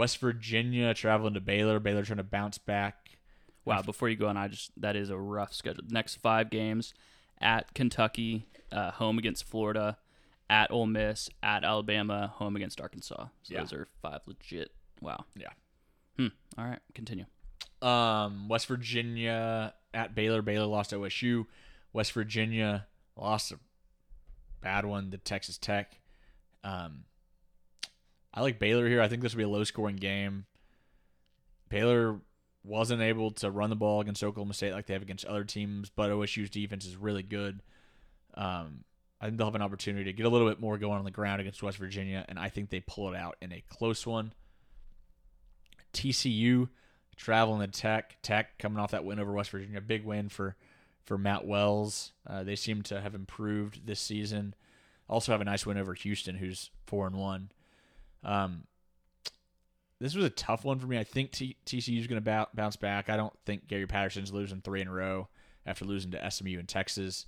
Speaker 5: West Virginia traveling to Baylor. Baylor trying to bounce back.
Speaker 4: Wow. Before you go on, I just that is a rough schedule. Next five games at Kentucky, uh, home against Florida, at Ole Miss, at Alabama, home against Arkansas. So
Speaker 5: Yeah.
Speaker 4: those are five legit. Wow.
Speaker 5: Yeah.
Speaker 4: Hmm. All right. Continue.
Speaker 5: Um, West Virginia at Baylor. Baylor lost to OSU. West Virginia lost a bad one to Texas Tech. Um, I like Baylor here. I think this will be a low scoring game. Baylor wasn't able to run the ball against Oklahoma State like they have against other teams, but OSU's defense is really good. Um, I think they'll have an opportunity to get a little bit more going on the ground against West Virginia, and I think they pull it out in a close one. TCU traveling to Tech. Tech coming off that win over West Virginia, big win for for Matt Wells. Uh, they seem to have improved this season. Also have a nice win over Houston, who's four and one. Um, this was a tough one for me. I think TCU is going to bounce back. I don't think Gary Patterson's losing three in a row after losing to SMU in Texas.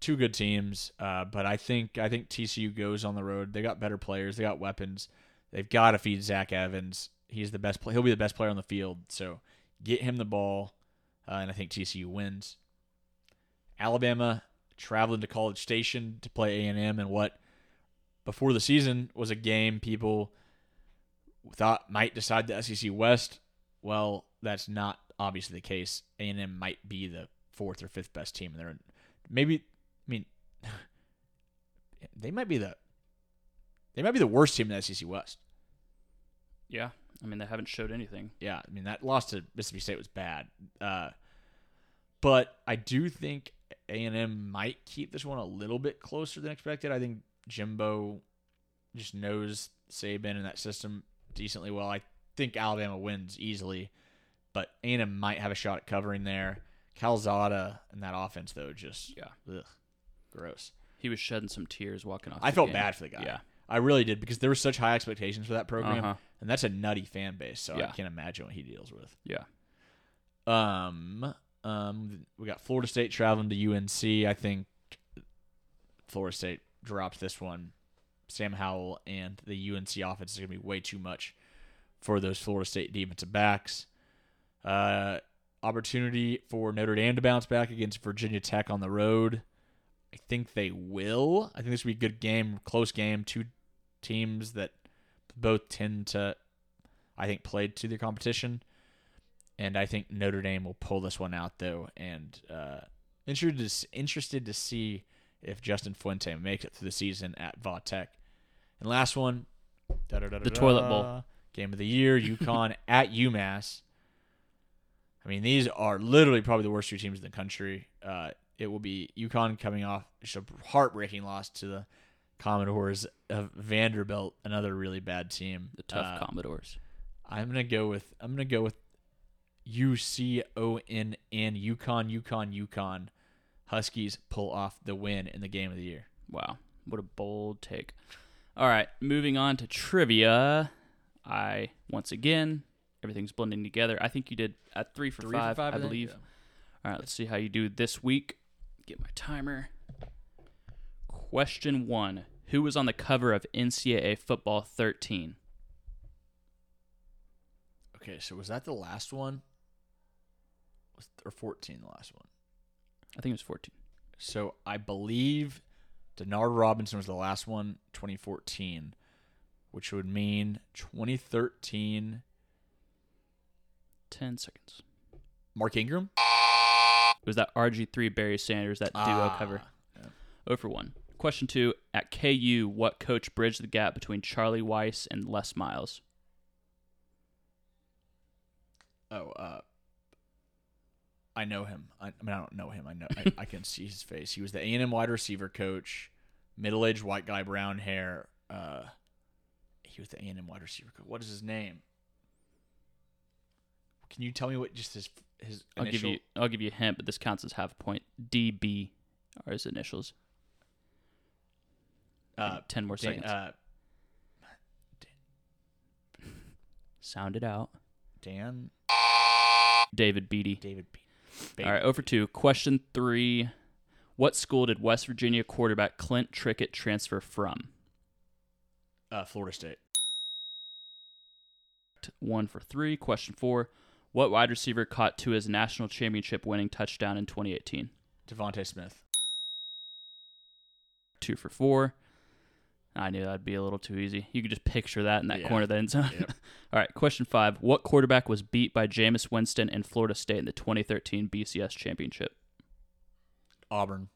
Speaker 5: two good teams, uh, but I think I think TCU goes on the road. They got better players. They got weapons. They've got to feed Zach Evans. He's the best. Play- he'll be the best player on the field. So get him the ball, uh, and I think TCU wins. Alabama traveling to College Station to play A and M, and what before the season was a game people thought might decide the SEC West. Well, that's not obviously the case. A and M might be the fourth or fifth best team, and they're maybe. I mean, they might be the they might be the worst team in the SEC West.
Speaker 4: Yeah, I mean they haven't showed anything.
Speaker 5: Yeah, I mean that loss to Mississippi State was bad, uh, but I do think A and M might keep this one a little bit closer than expected. I think Jimbo just knows Saban and that system decently well. I think Alabama wins easily, but A and M might have a shot at covering there. Calzada and that offense though, just
Speaker 4: Yeah.
Speaker 5: ugh, gross.
Speaker 4: He was shedding some tears walking off.
Speaker 5: I felt
Speaker 4: game.
Speaker 5: bad for the guy.
Speaker 4: Yeah,
Speaker 5: I really did because there were such high expectations for that program,
Speaker 4: Uh-huh.
Speaker 5: and that's a nutty fan base. So I can't imagine what he deals with.
Speaker 4: yeah.
Speaker 5: Um, um, we got Florida State traveling to UNC. I think Florida State drops this one. Sam Howell and the UNC offense is going to be way too much for those Florida State defensive backs. Uh, opportunity for Notre Dame to bounce back against Virginia Tech on the road. I think they will. I think this will be a good game, close game. Two teams that both tend to, I think, played to their competition and I think Notre Dame will pull this one out though. And uh, interested interested to see if Justin Fuente makes it through the season at Va Tech. And last one,
Speaker 4: The toilet bowl.
Speaker 5: game of the year, UConn at UMass. I mean, these are literally probably the worst two teams in the country. Uh, it will be UConn coming off a heartbreaking loss to the Commodores of Vanderbilt, another really bad team.
Speaker 4: The tough
Speaker 5: Uh,
Speaker 4: Commodores.
Speaker 5: I'm gonna go with I'm gonna go with U C O N N UConn UConn UConn. Huskies pull off the win in the game of the year.
Speaker 4: Wow, what a bold take. All right, moving on to trivia. I once again everything's blending together. I think you did at three for
Speaker 5: Three for
Speaker 4: five,
Speaker 5: five,
Speaker 4: I
Speaker 5: I think,
Speaker 4: believe.
Speaker 5: yeah.
Speaker 4: All right, let's see how you do this week. Get my timer. Question one: Who was on the cover of NCAA Football 13?
Speaker 5: Okay, so was that the last one? Was or 14 the last one?
Speaker 4: I think it was 14.
Speaker 5: So I believe Denard Robinson was the last one, 2014, which would mean 2013
Speaker 4: 10 seconds.
Speaker 5: Mark Ingram.
Speaker 4: It was that RG3 Barry Sanders, that duo
Speaker 5: Ah,
Speaker 4: cover. 0 for 1. Question 2. At KU, what coach bridged the gap between Charlie Weis and Les Miles?
Speaker 5: Oh, uh, I know him. I, I mean, I don't know him. I know. I, I can see his face. He was the A and M wide receiver coach, middle-aged white guy, brown hair. Uh, he was the A and M wide receiver coach. What is his name? Can you tell me what just his his
Speaker 4: I'll give you I'll give you a hint, but this counts as half a point. DB are his initials.
Speaker 5: uh,
Speaker 4: 10 more
Speaker 5: Dan-
Speaker 4: seconds.
Speaker 5: uh,
Speaker 4: Sound it out.
Speaker 5: Dan
Speaker 4: David Beaty.
Speaker 5: David. B-
Speaker 4: All right, over two. Question three. What school did West Virginia quarterback Clint Trickett transfer from?
Speaker 5: uh, Florida State.
Speaker 4: One for three. Question four. What wide receiver caught Tua's national championship winning touchdown in 2018?
Speaker 5: DeVonta Smith.
Speaker 4: Two for four. I knew that'd be a little too easy. You could just picture that in that
Speaker 5: Yeah.
Speaker 4: corner of the end zone.
Speaker 5: Yep.
Speaker 4: All right, question five. What quarterback was beat by Jameis Winston and Florida State in the 2013 BCS championship?
Speaker 5: Auburn.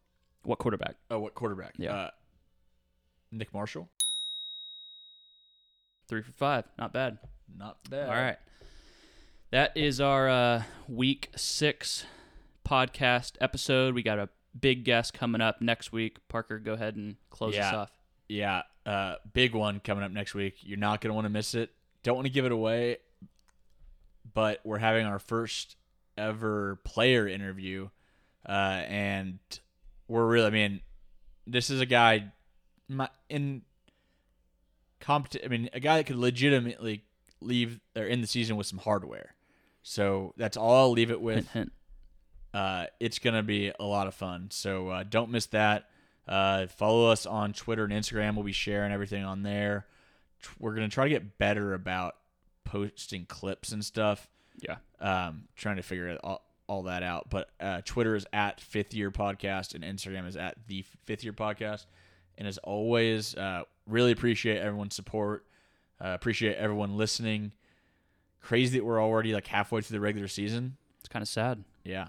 Speaker 4: What quarterback?
Speaker 5: Oh, what quarterback?
Speaker 4: Yeah.
Speaker 5: Uh, Nick Marshall.
Speaker 4: Three for five. Not bad.
Speaker 5: Not bad.
Speaker 4: All right. That is our uh, week six podcast episode. We got a big guest coming up next week. Parker, go ahead and close
Speaker 5: Yeah.
Speaker 4: us off.
Speaker 5: Yeah, uh, big one coming up next week. You're not going to want to miss it. Don't want to give it away, but we're having our first ever player interview, uh, and we're really. I mean, this is a guy my, in competi- I mean, a guy that could legitimately leave or end the season with some hardware. So that's all I'll leave it with. Uh, it's gonna be a lot of fun. So uh, don't miss that. Uh, follow us on Twitter and Instagram. We'll be sharing everything on there. We're gonna try to get better about posting clips and stuff.
Speaker 4: Yeah.
Speaker 5: Um, trying to figure it all, all that out. But uh, Twitter is at Fifth Year Podcast and Instagram is at the Fifth Year Podcast. And as always, uh, really appreciate everyone's support. Uh, appreciate everyone listening. Crazy that we're already like halfway through the regular season.
Speaker 4: It's kind of sad.
Speaker 5: Yeah,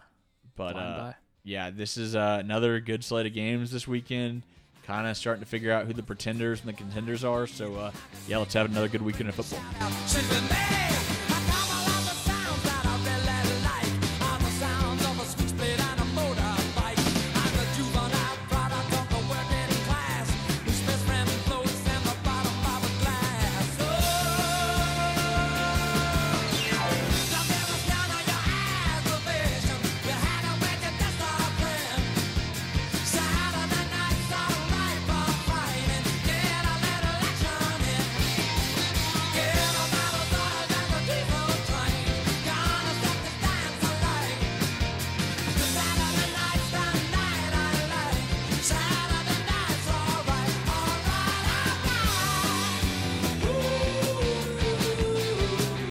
Speaker 5: but uh. Yeah, this is uh, another good slate of games this weekend. Kind of starting to figure out who the pretenders and the contenders are. So uh, yeah, let's have another good weekend of football.